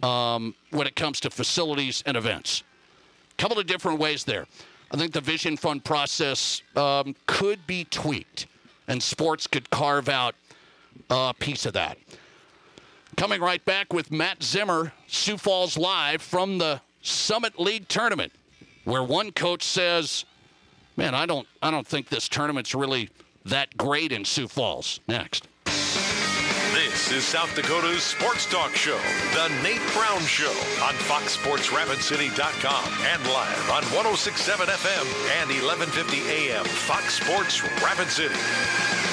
um, when it comes to facilities and events. A couple of different ways there. I think the Vision Fund process um, could be tweaked, and sports could carve out a piece of that. Coming right back with Matt Zimmer, Sioux Falls Live from the Summit League tournament, where one coach says, "Man, I don't, I don't think this tournament's really that great in Sioux Falls." Next. This is South Dakota's sports talk show, The Nate Brown Show, on FoxSportsRapidCity.com and live on 1067 FM and 1150 AM. Fox Sports Rapid City.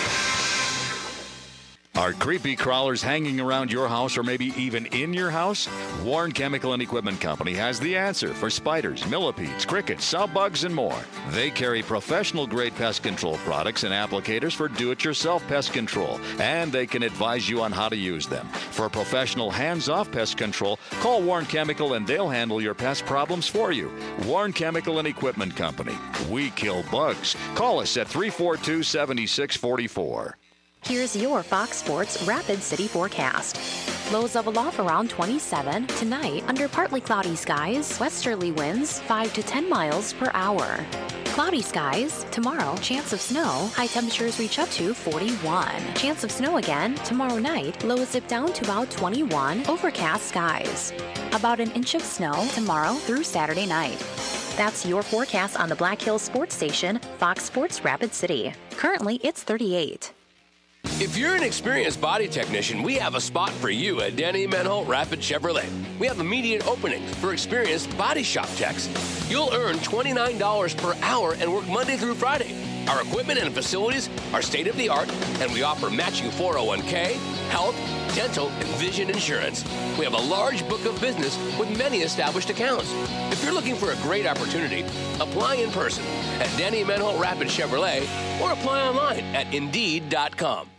Are creepy crawlers hanging around your house or maybe even in your house? Warren Chemical and Equipment Company has the answer for spiders, millipedes, crickets, sow bugs, and more. They carry professional grade pest control products and applicators for do it yourself pest control, and they can advise you on how to use them. For professional hands off pest control, call Warren Chemical and they'll handle your pest problems for you. Warren Chemical and Equipment Company. We kill bugs. Call us at 342 7644. Here's your Fox Sports Rapid City forecast. Lows of aloft around 27. Tonight, under partly cloudy skies, westerly winds 5 to 10 miles per hour. Cloudy skies. Tomorrow, chance of snow. High temperatures reach up to 41. Chance of snow again. Tomorrow night, lows dip down to about 21. Overcast skies. About an inch of snow tomorrow through Saturday night. That's your forecast on the Black Hills Sports Station, Fox Sports Rapid City. Currently, it's 38. If you're an experienced body technician, we have a spot for you at Denny Menholt Rapid Chevrolet. We have immediate openings for experienced body shop techs. You'll earn $29 per hour and work Monday through Friday. Our equipment and facilities are state of the art, and we offer matching 401k, health, dental, and vision insurance. We have a large book of business with many established accounts. If you're looking for a great opportunity, apply in person at Denny Menholt Rapid Chevrolet or apply online at Indeed.com.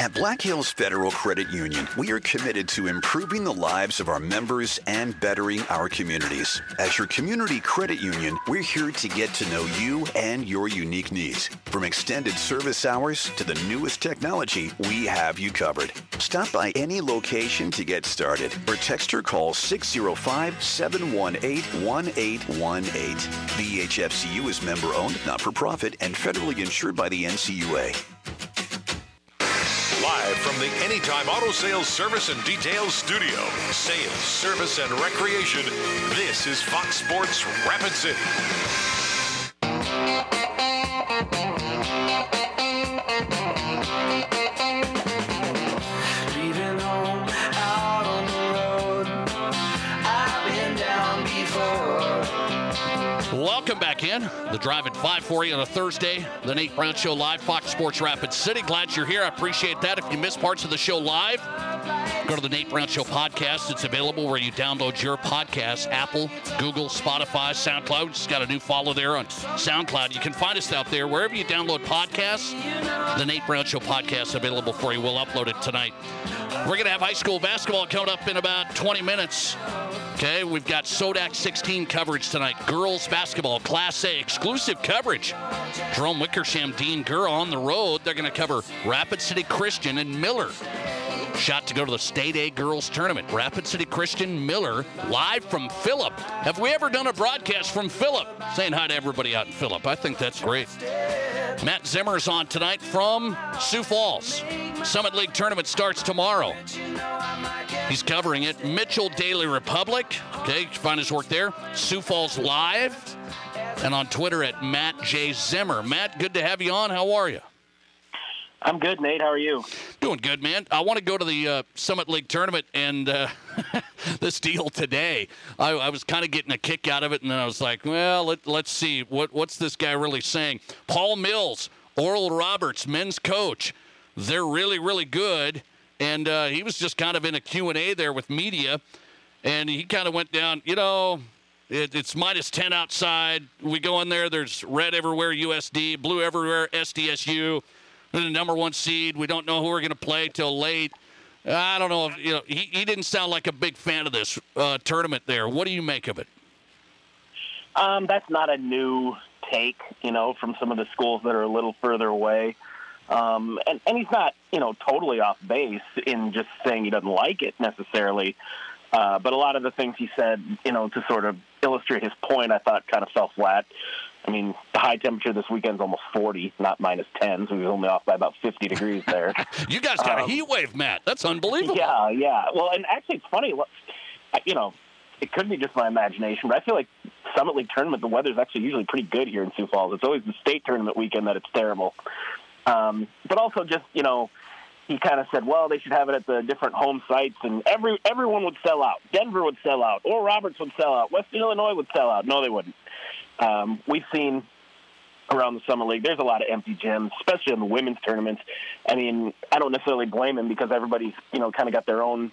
At Black Hills Federal Credit Union, we are committed to improving the lives of our members and bettering our communities. As your community credit union, we're here to get to know you and your unique needs. From extended service hours to the newest technology, we have you covered. Stop by any location to get started or text or call 605 718 1818. The HFCU is member owned, not for profit, and federally insured by the NCUA. Live from the Anytime Auto Sales Service and Details Studio, sales, service, and recreation, this is Fox Sports Rapid City. Back in. The Drive at 5 for you on a Thursday. The Nate Brown Show live, Fox Sports Rapid City. Glad you're here. I appreciate that. If you missed parts of the show live, go to the Nate Brown Show podcast. It's available where you download your podcast Apple, Google, Spotify, SoundCloud. Just got a new follow there on SoundCloud. You can find us out there wherever you download podcasts. The Nate Brown Show podcast available for you. We'll upload it tonight. We're going to have high school basketball coming up in about 20 minutes. Okay, we've got Sodak 16 coverage tonight. Girls basketball, Class A, exclusive coverage. Jerome Wickersham, Dean Gurr on the road. They're going to cover Rapid City Christian and Miller. Shot to go to the State A girls tournament. Rapid City Christian Miller, live from Philip. Have we ever done a broadcast from Philip? Saying hi to everybody out in Philip. I think that's great. Matt Zimmer's on tonight from Sioux Falls. Summit League tournament starts tomorrow. He's covering it. Mitchell Daily Republic. Okay, find his work there. Sioux Falls Live. And on Twitter at Matt J. Zimmer. Matt, good to have you on. How are you? I'm good, Nate. How are you? Doing good, man. I want to go to the uh, Summit League tournament and uh, this deal today. I, I was kind of getting a kick out of it, and then I was like, well, let, let's see what what's this guy really saying. Paul Mills, Oral Roberts, men's coach. They're really, really good, and uh, he was just kind of in a Q and A there with media, and he kind of went down. You know, it, it's minus 10 outside. We go in there, there's red everywhere, USD, blue everywhere, SDSU. They're the number one seed. We don't know who we're going to play till late. I don't know if, you know, he, he didn't sound like a big fan of this uh, tournament there. What do you make of it? Um, that's not a new take, you know, from some of the schools that are a little further away. Um, and, and he's not, you know, totally off base in just saying he doesn't like it necessarily. Uh, but a lot of the things he said, you know, to sort of illustrate his point, I thought kind of fell flat. I mean, the high temperature this weekend's almost 40, not minus 10, so he was only off by about 50 degrees there. you guys got Um, a heat wave, Matt. That's unbelievable. Yeah, yeah. Well, and actually, it's funny. You know, it could be just my imagination, but I feel like Summit League tournament, the weather's actually usually pretty good here in Sioux Falls. It's always the state tournament weekend that it's terrible. Um, but also, just you know, he kind of said, well, they should have it at the different home sites, and every everyone would sell out. Denver would sell out, Oral Roberts would sell out. Western Illinois would sell out. No, they wouldn't. Um, we've seen around the Summit League. There's a lot of empty gyms, especially in the women's tournaments. I mean, I don't necessarily blame him because everybody's you know kind of got their own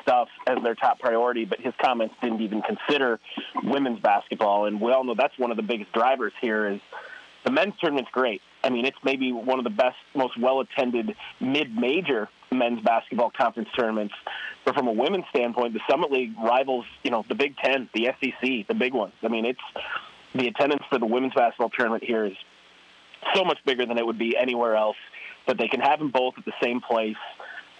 stuff as their top priority. But his comments didn't even consider women's basketball, and we all know that's one of the biggest drivers here. Is the men's tournament's great. I mean, it's maybe one of the best, most well-attended mid-major men's basketball conference tournaments. But from a women's standpoint, the Summit League rivals, you know, the Big Ten, the SEC, the big ones. I mean, it's the attendance for the women's basketball tournament here is so much bigger than it would be anywhere else. but they can have them both at the same place.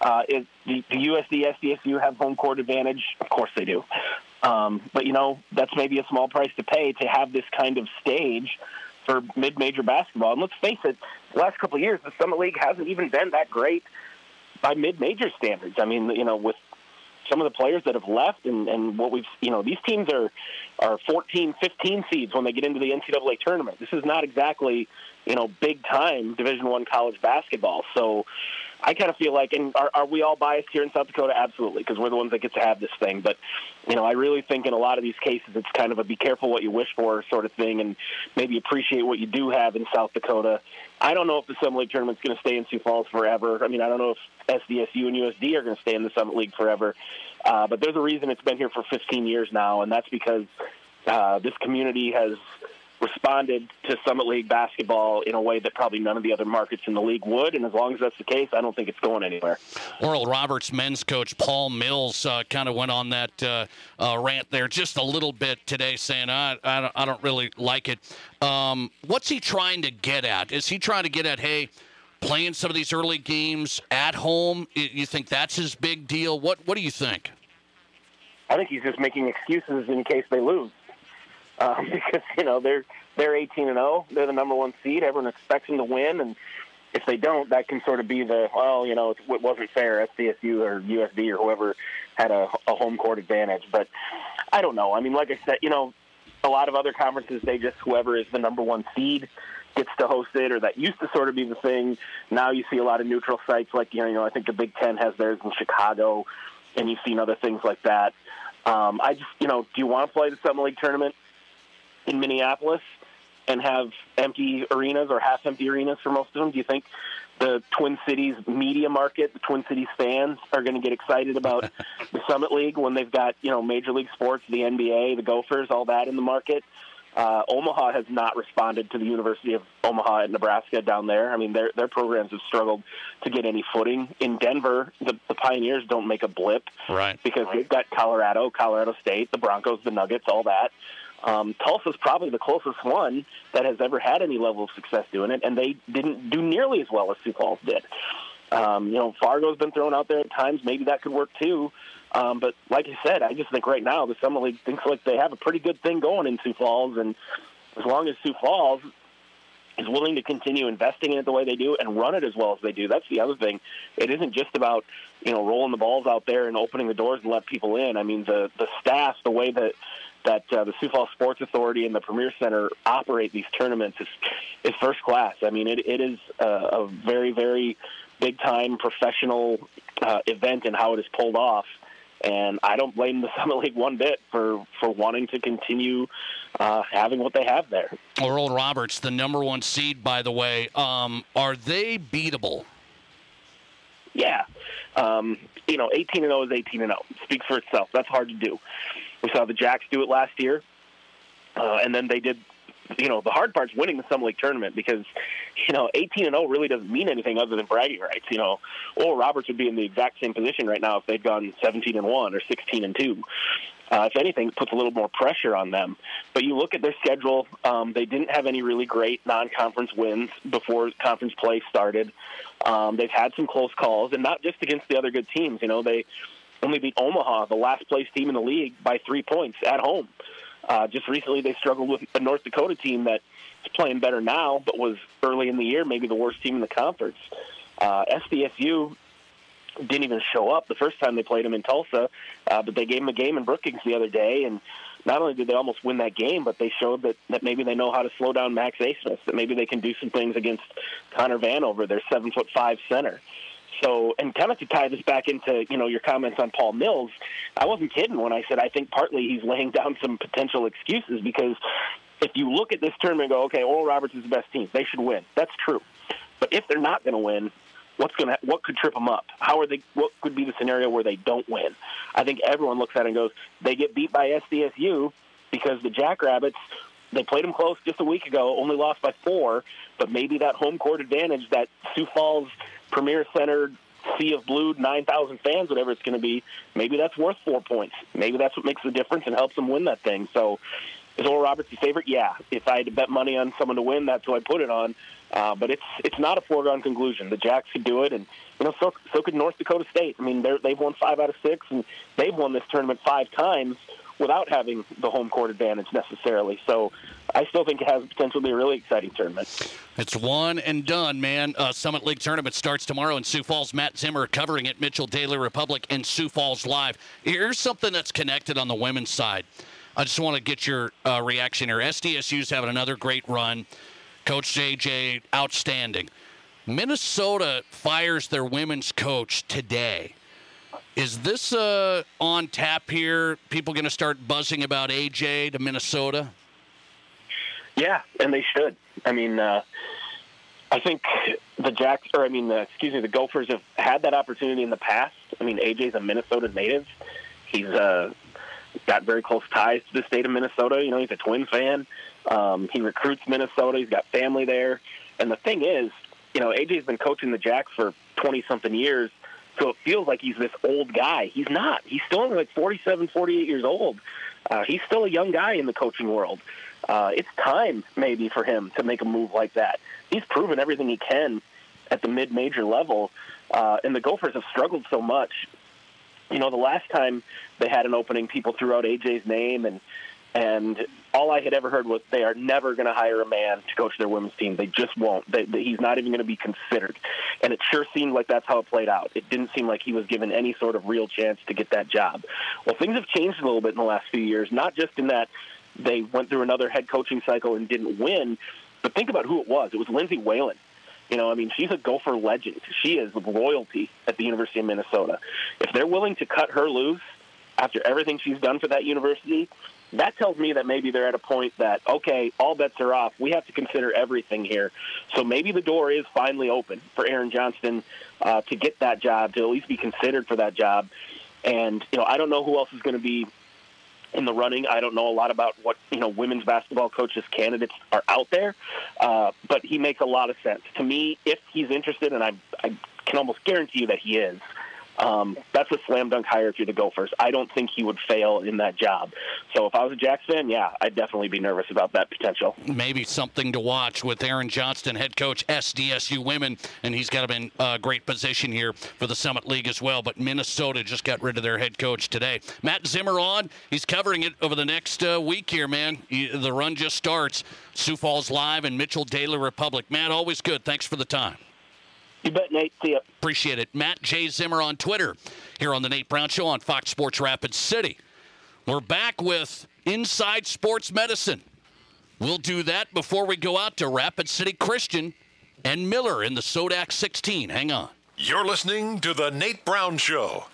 Uh, it, the, the USD SDSU have home court advantage? Of course they do. Um, but you know that's maybe a small price to pay to have this kind of stage for mid-major basketball. And let's face it, the last couple of years the Summit League hasn't even been that great by mid-major standards. I mean, you know, with some of the players that have left and, and what we've you know these teams are are 14 15 seeds when they get into the ncaa tournament this is not exactly you know big time division one college basketball so I kind of feel like, and are, are we all biased here in South Dakota? Absolutely, because we're the ones that get to have this thing. But you know, I really think in a lot of these cases, it's kind of a be careful what you wish for sort of thing, and maybe appreciate what you do have in South Dakota. I don't know if the Summit League tournament's going to stay in Sioux Falls forever. I mean, I don't know if SDSU and USD are going to stay in the Summit League forever. Uh, but there's a reason it's been here for 15 years now, and that's because uh, this community has responded to Summit League basketball in a way that probably none of the other markets in the league would. And as long as that's the case, I don't think it's going anywhere. Oral Roberts men's coach Paul Mills uh, kind of went on that uh, uh, rant there just a little bit today, saying, I, I, don't, I don't really like it. Um, what's he trying to get at? Is he trying to get at, hey, playing some of these early games at home? You think that's his big deal? What What do you think? I think he's just making excuses in case they lose um, because you know they're they're 18 and 0. They're the number one seed. Everyone expects them to win, and if they don't, that can sort of be the well, you know, it wasn't fair. SDSU or USD or whoever had a, a home court advantage, but I don't know. I mean, like I said, you know, a lot of other conferences they just whoever is the number one seed gets to host it, or that used to sort of be the thing. Now you see a lot of neutral sites, like you know, you know I think the Big Ten has theirs in Chicago, and you've seen other things like that. Um, I just, you know, do you want to play the Summit League tournament? In Minneapolis and have empty arenas or half empty arenas for most of them? Do you think the Twin Cities media market, the Twin Cities fans are going to get excited about the Summit League when they've got, you know, Major League Sports, the NBA, the Gophers, all that in the market? Uh, Omaha has not responded to the University of Omaha at Nebraska down there. I mean, their their programs have struggled to get any footing. In Denver, the, the Pioneers don't make a blip, right? Because they've got Colorado, Colorado State, the Broncos, the Nuggets, all that. Um, Tulsa's probably the closest one that has ever had any level of success doing it, and they didn't do nearly as well as Sioux Falls did. Um, you know, Fargo's been thrown out there at times. Maybe that could work too. Um, but like I said, I just think right now the Summit League thinks like they have a pretty good thing going in Sioux Falls, and as long as Sioux Falls is willing to continue investing in it the way they do and run it as well as they do, that's the other thing. It isn't just about you know rolling the balls out there and opening the doors and let people in. I mean, the the staff, the way that that uh, the Sioux Falls Sports Authority and the Premier Center operate these tournaments is is first class. I mean, it it is a, a very very big time professional uh, event and how it is pulled off. And I don't blame the Summit League one bit for, for wanting to continue uh, having what they have there. Oral Roberts, the number one seed, by the way, um, are they beatable? Yeah. Um, you know, 18 and 0 is 18 and 0. Speaks for itself. That's hard to do. We saw the Jacks do it last year, uh, and then they did. You know, the hard part's winning the Summit League tournament because, you know, 18 and 0 really doesn't mean anything other than bragging rights. You know, Oral Roberts would be in the exact same position right now if they'd gone 17 and 1 or 16 and 2. Uh, if anything, it puts a little more pressure on them. But you look at their schedule; um, they didn't have any really great non-conference wins before conference play started. Um, they've had some close calls, and not just against the other good teams. You know, they only beat Omaha, the last place team in the league, by three points at home. Uh, just recently, they struggled with a North Dakota team that is playing better now, but was early in the year maybe the worst team in the conference. Uh, SDSU didn't even show up the first time they played them in Tulsa, uh, but they gave them a game in Brookings the other day, and not only did they almost win that game, but they showed that, that maybe they know how to slow down Max Abmas, that maybe they can do some things against Connor Vanover, their seven foot five center. So, and kind of to tie this back into you know your comments on Paul Mills, I wasn't kidding when I said I think partly he's laying down some potential excuses because if you look at this tournament and go, okay, Oral Roberts is the best team, they should win. That's true. But if they're not going to win, what's going to what could trip them up? How are they? What could be the scenario where they don't win? I think everyone looks at it and goes, they get beat by SDSU because the Jackrabbits they played them close just a week ago, only lost by four, but maybe that home court advantage that Sioux Falls Premier Center sea of blue, 9,000 fans, whatever it's going to be, maybe that's worth four points. Maybe that's what makes the difference and helps them win that thing. So Is Oral Roberts your favorite? Yeah. If I had to bet money on someone to win, that's who I put it on. Uh, but it's it's not a foregone conclusion. The Jacks could do it, and you know so so could North Dakota State. I mean, they've won five out of six, and they've won this tournament five times without having the home court advantage necessarily. So I still think it has potential to be a really exciting tournament. It's one and done, man. Uh, Summit League tournament starts tomorrow in Sioux Falls. Matt Zimmer covering it, Mitchell Daily Republic, and Sioux Falls Live. Here's something that's connected on the women's side. I just want to get your uh, reaction here. SDSU's having another great run. Coach JJ, outstanding. Minnesota fires their women's coach today. Is this uh, on tap here? People going to start buzzing about AJ to Minnesota? Yeah, and they should. I mean, uh, I think the Jacks, or I mean, uh, excuse me, the Gophers have had that opportunity in the past. I mean, AJ's a Minnesota native. He's uh, got very close ties to the state of Minnesota. You know, he's a Twin fan. Um, he recruits Minnesota. He's got family there. And the thing is, you know, AJ's been coaching the Jacks for 20 something years. So it feels like he's this old guy. He's not. He's still only like 47, 48 years old. Uh, he's still a young guy in the coaching world. Uh, it's time maybe for him to make a move like that. He's proven everything he can at the mid-major level, uh, and the Gophers have struggled so much. You know, the last time they had an opening, people threw out AJ's name, and and all I had ever heard was they are never going to hire a man to coach their women's team. They just won't. They, they, he's not even going to be considered. And it sure seemed like that's how it played out. It didn't seem like he was given any sort of real chance to get that job. Well, things have changed a little bit in the last few years, not just in that they went through another head coaching cycle and didn't win, but think about who it was. It was Lindsay Whalen. You know, I mean, she's a Gopher legend. She is royalty at the University of Minnesota. If they're willing to cut her loose after everything she's done for that university, that tells me that maybe they're at a point that okay, all bets are off. We have to consider everything here. So maybe the door is finally open for Aaron Johnston uh, to get that job, to at least be considered for that job. And you know, I don't know who else is going to be in the running. I don't know a lot about what you know women's basketball coaches candidates are out there, uh, but he makes a lot of sense to me. If he's interested, and I, I can almost guarantee you that he is, um, that's a slam dunk hire if you're the Gophers. I don't think he would fail in that job. So if I was a Jacks fan, yeah, I'd definitely be nervous about that potential. Maybe something to watch with Aaron Johnston, head coach SDSU women, and he's got him in a great position here for the Summit League as well. But Minnesota just got rid of their head coach today. Matt Zimmer on. He's covering it over the next uh, week here, man. The run just starts. Sioux Falls Live and Mitchell Daily Republic. Matt, always good. Thanks for the time. You bet, Nate. See ya. Appreciate it. Matt J. Zimmer on Twitter here on the Nate Brown Show on Fox Sports Rapid City. We're back with Inside Sports Medicine. We'll do that before we go out to Rapid City Christian and Miller in the Sodak 16. Hang on. You're listening to The Nate Brown Show.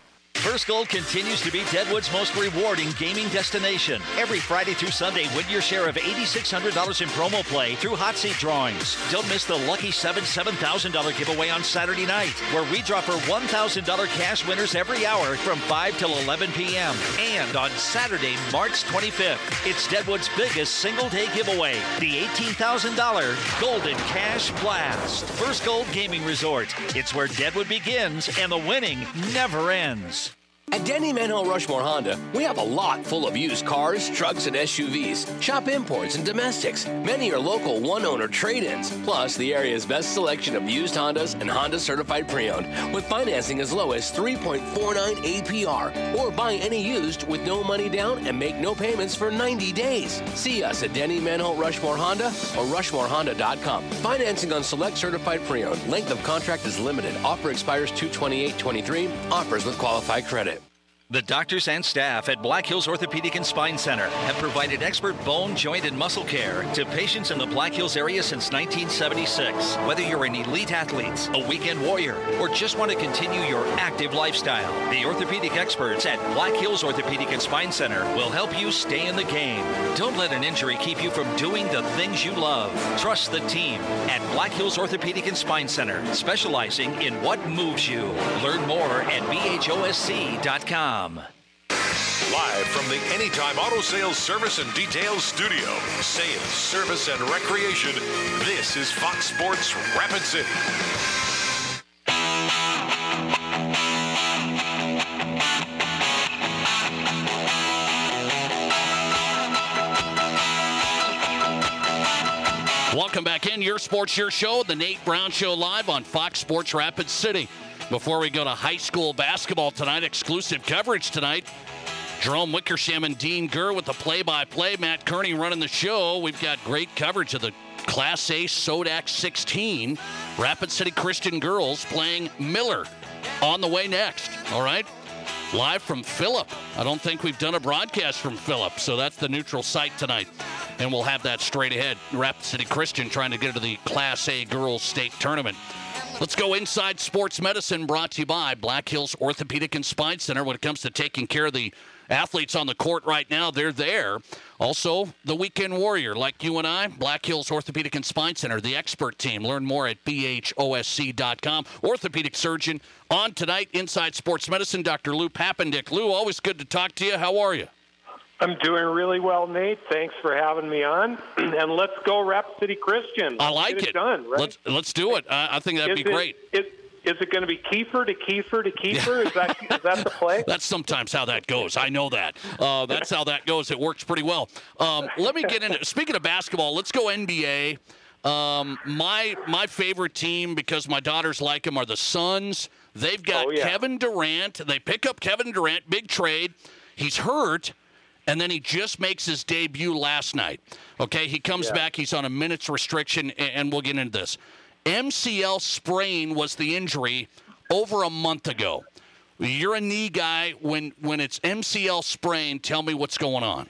First Gold continues to be Deadwood's most rewarding gaming destination. Every Friday through Sunday, win your share of $8,600 in promo play through hot seat drawings. Don't miss the Lucky 7 $7,000 giveaway on Saturday night, where we draw for $1,000 cash winners every hour from 5 till 11 p.m. And on Saturday, March 25th, it's Deadwood's biggest single day giveaway the $18,000 Golden Cash Blast. First Gold Gaming Resort. It's where Deadwood begins and the winning never ends. At Denny Menholt Rushmore Honda, we have a lot full of used cars, trucks, and SUVs, shop imports, and domestics. Many are local one owner trade ins, plus the area's best selection of used Hondas and Honda certified pre owned, with financing as low as 3.49 APR. Or buy any used with no money down and make no payments for 90 days. See us at Denny Menholt Rushmore Honda or RushmoreHonda.com. Financing on select certified pre owned. Length of contract is limited. Offer expires 228 23. Offers with qualified credit. The doctors and staff at Black Hills Orthopedic and Spine Center have provided expert bone, joint, and muscle care to patients in the Black Hills area since 1976. Whether you're an elite athlete, a weekend warrior, or just want to continue your active lifestyle, the orthopedic experts at Black Hills Orthopedic and Spine Center will help you stay in the game. Don't let an injury keep you from doing the things you love. Trust the team at Black Hills Orthopedic and Spine Center, specializing in what moves you. Learn more at bhosc.com. Live from the Anytime Auto Sales Service and Details Studio, sales, service, and recreation, this is Fox Sports Rapid City. Welcome back in. Your Sports, Your Show, the Nate Brown Show live on Fox Sports Rapid City. Before we go to high school basketball tonight, exclusive coverage tonight. Jerome Wickersham and Dean Gurr with the play-by-play. Matt Kearney running the show. We've got great coverage of the Class A Sodak 16. Rapid City Christian girls playing Miller on the way next. All right. Live from Philip. I don't think we've done a broadcast from Philip, so that's the neutral site tonight. And we'll have that straight ahead. Rapid City Christian trying to get into the Class A Girls State Tournament. Let's go inside sports medicine brought to you by Black Hills Orthopedic and Spine Center. When it comes to taking care of the athletes on the court right now, they're there. Also, the weekend warrior, like you and I, Black Hills Orthopedic and Spine Center, the expert team. Learn more at bhosc.com. Orthopedic surgeon on tonight, Inside Sports Medicine, Dr. Lou Papendick. Lou, always good to talk to you. How are you? I'm doing really well, Nate. Thanks for having me on. and let's go Rapid City Christian. I like Get it. Done, right? Let's let's do it. I, I think that'd Is be it- great. Is, is it going to be Kiefer to Kiefer to Kiefer? Is that is that the play? That's sometimes how that goes. I know that. Uh, that's how that goes. It works pretty well. Um, let me get into. Speaking of basketball, let's go NBA. Um, my my favorite team because my daughters like them are the Suns. They've got Kevin Durant. They pick up Kevin Durant, big trade. He's hurt, and then he just makes his debut last night. Okay, he comes Yeah. back. He's on a minutes restriction, and we'll get into this. MCL sprain was the injury over a month ago. You're a knee guy. When when it's MCL sprain, tell me what's going on.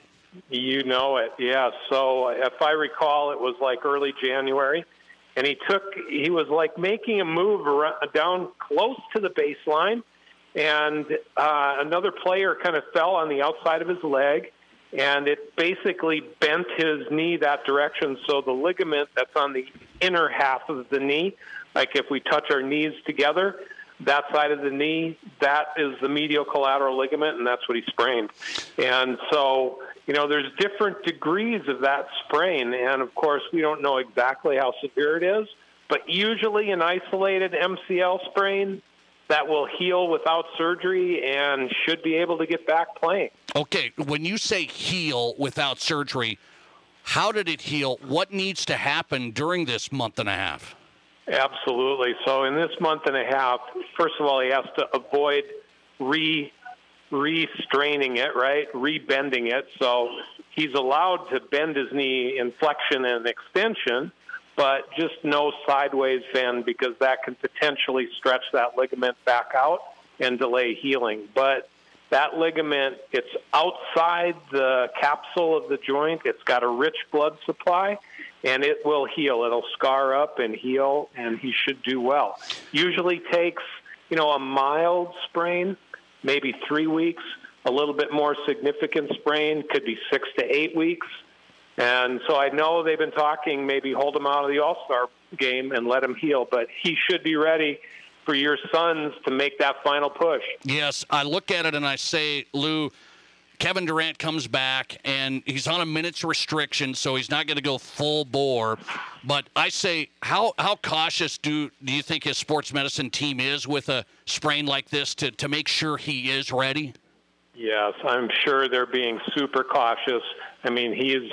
You know it, yeah. So if I recall, it was like early January, and he took he was like making a move around, down close to the baseline, and uh, another player kind of fell on the outside of his leg, and it basically bent his knee that direction. So the ligament that's on the inner half of the knee, like if we touch our knees together, that side of the knee, that is the medial collateral ligament, and that's what he sprained. And so, you know, there's different degrees of that sprain, and of course, we don't know exactly how severe it is, but usually an isolated MCL sprain that will heal without surgery and should be able to get back playing. Okay, when you say heal without surgery, how did it heal? What needs to happen during this month and a half? Absolutely. So in this month and a half, first of all, he has to avoid re re-straining it, right? Re-bending it. So he's allowed to bend his knee in flexion and extension, but just no sideways bend because that can potentially stretch that ligament back out and delay healing. But that ligament, it's outside the capsule of the joint. It's got a rich blood supply, and it will heal. It'll scar up and heal, and he should do well. Usually takes, you know, a mild sprain, maybe three weeks. A little bit more significant sprain could be six to eight weeks. And so I know they've been talking maybe hold him out of the All Star game and let him heal, but he should be ready for your Suns to make that final push. Yes, I look at it and I say, Lou, Kevin Durant comes back and he's on a minutes restriction, so he's not going to go full bore. But I say, how how cautious do do you think his sports medicine team is with a sprain like this to to make sure he is ready? Yes, I'm sure they're being super cautious. I mean, he's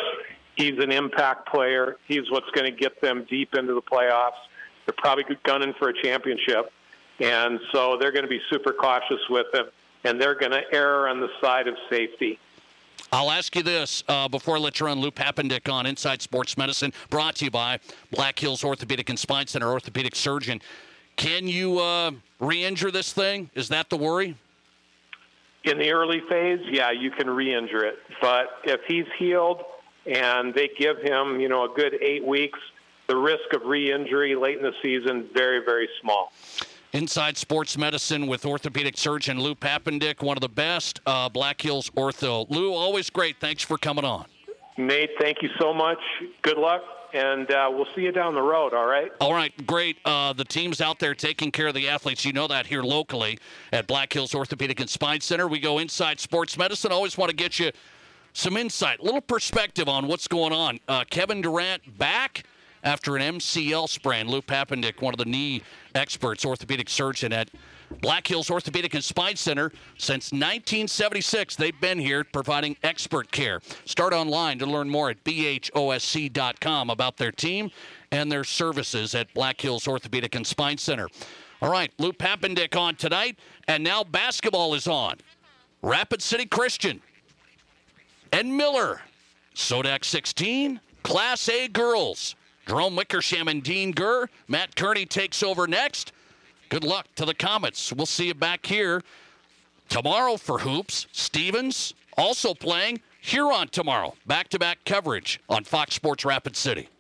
he's an impact player. He's what's going to get them deep into the playoffs. They're probably gunning for a championship, and so they're going to be super cautious with him, and they're going to err on the side of safety. I'll ask you this uh, before I let you run Lou Papendick on Inside Sports Medicine, brought to you by Black Hills Orthopedic and Spine Center, orthopedic surgeon. Can you uh, re-injure this thing? Is that the worry? In the early phase, yeah, you can re-injure it, but if he's healed and they give him, you know, a good eight weeks, the risk of re-injury late in the season very, very small. Inside Sports Medicine with orthopedic surgeon Lou Papendick, one of the best, uh, Black Hills Ortho. Lou, always great. Thanks for coming on. Nate, thank you so much. Good luck, and uh, we'll see you down the road. All right. All right, great. Uh, the team's out there taking care of the athletes. You know that here locally at Black Hills Orthopedic and Spine Center. We go inside sports medicine. Always want to get you some insight, little perspective on what's going on. Uh, Kevin Durant back after an MCL sprain. Lou Papendick, one of the knee experts, orthopedic surgeon at Black Hills Orthopedic and Spine Center. Since 1976, they've been here providing expert care. Start online to learn more at bhosc.com about their team and their services at Black Hills Orthopedic and Spine Center. All right, Lou Pappendick on tonight, and now basketball is on. Rapid City Christian and Miller. Sodak 16, Class A girls. Jerome Wickersham and Dean Gurr. Matt Kearney takes over next. Good luck to the Comets. We'll see you back here tomorrow for hoops. Stevens also playing Huron tomorrow. Back to back coverage on Fox Sports Rapid City.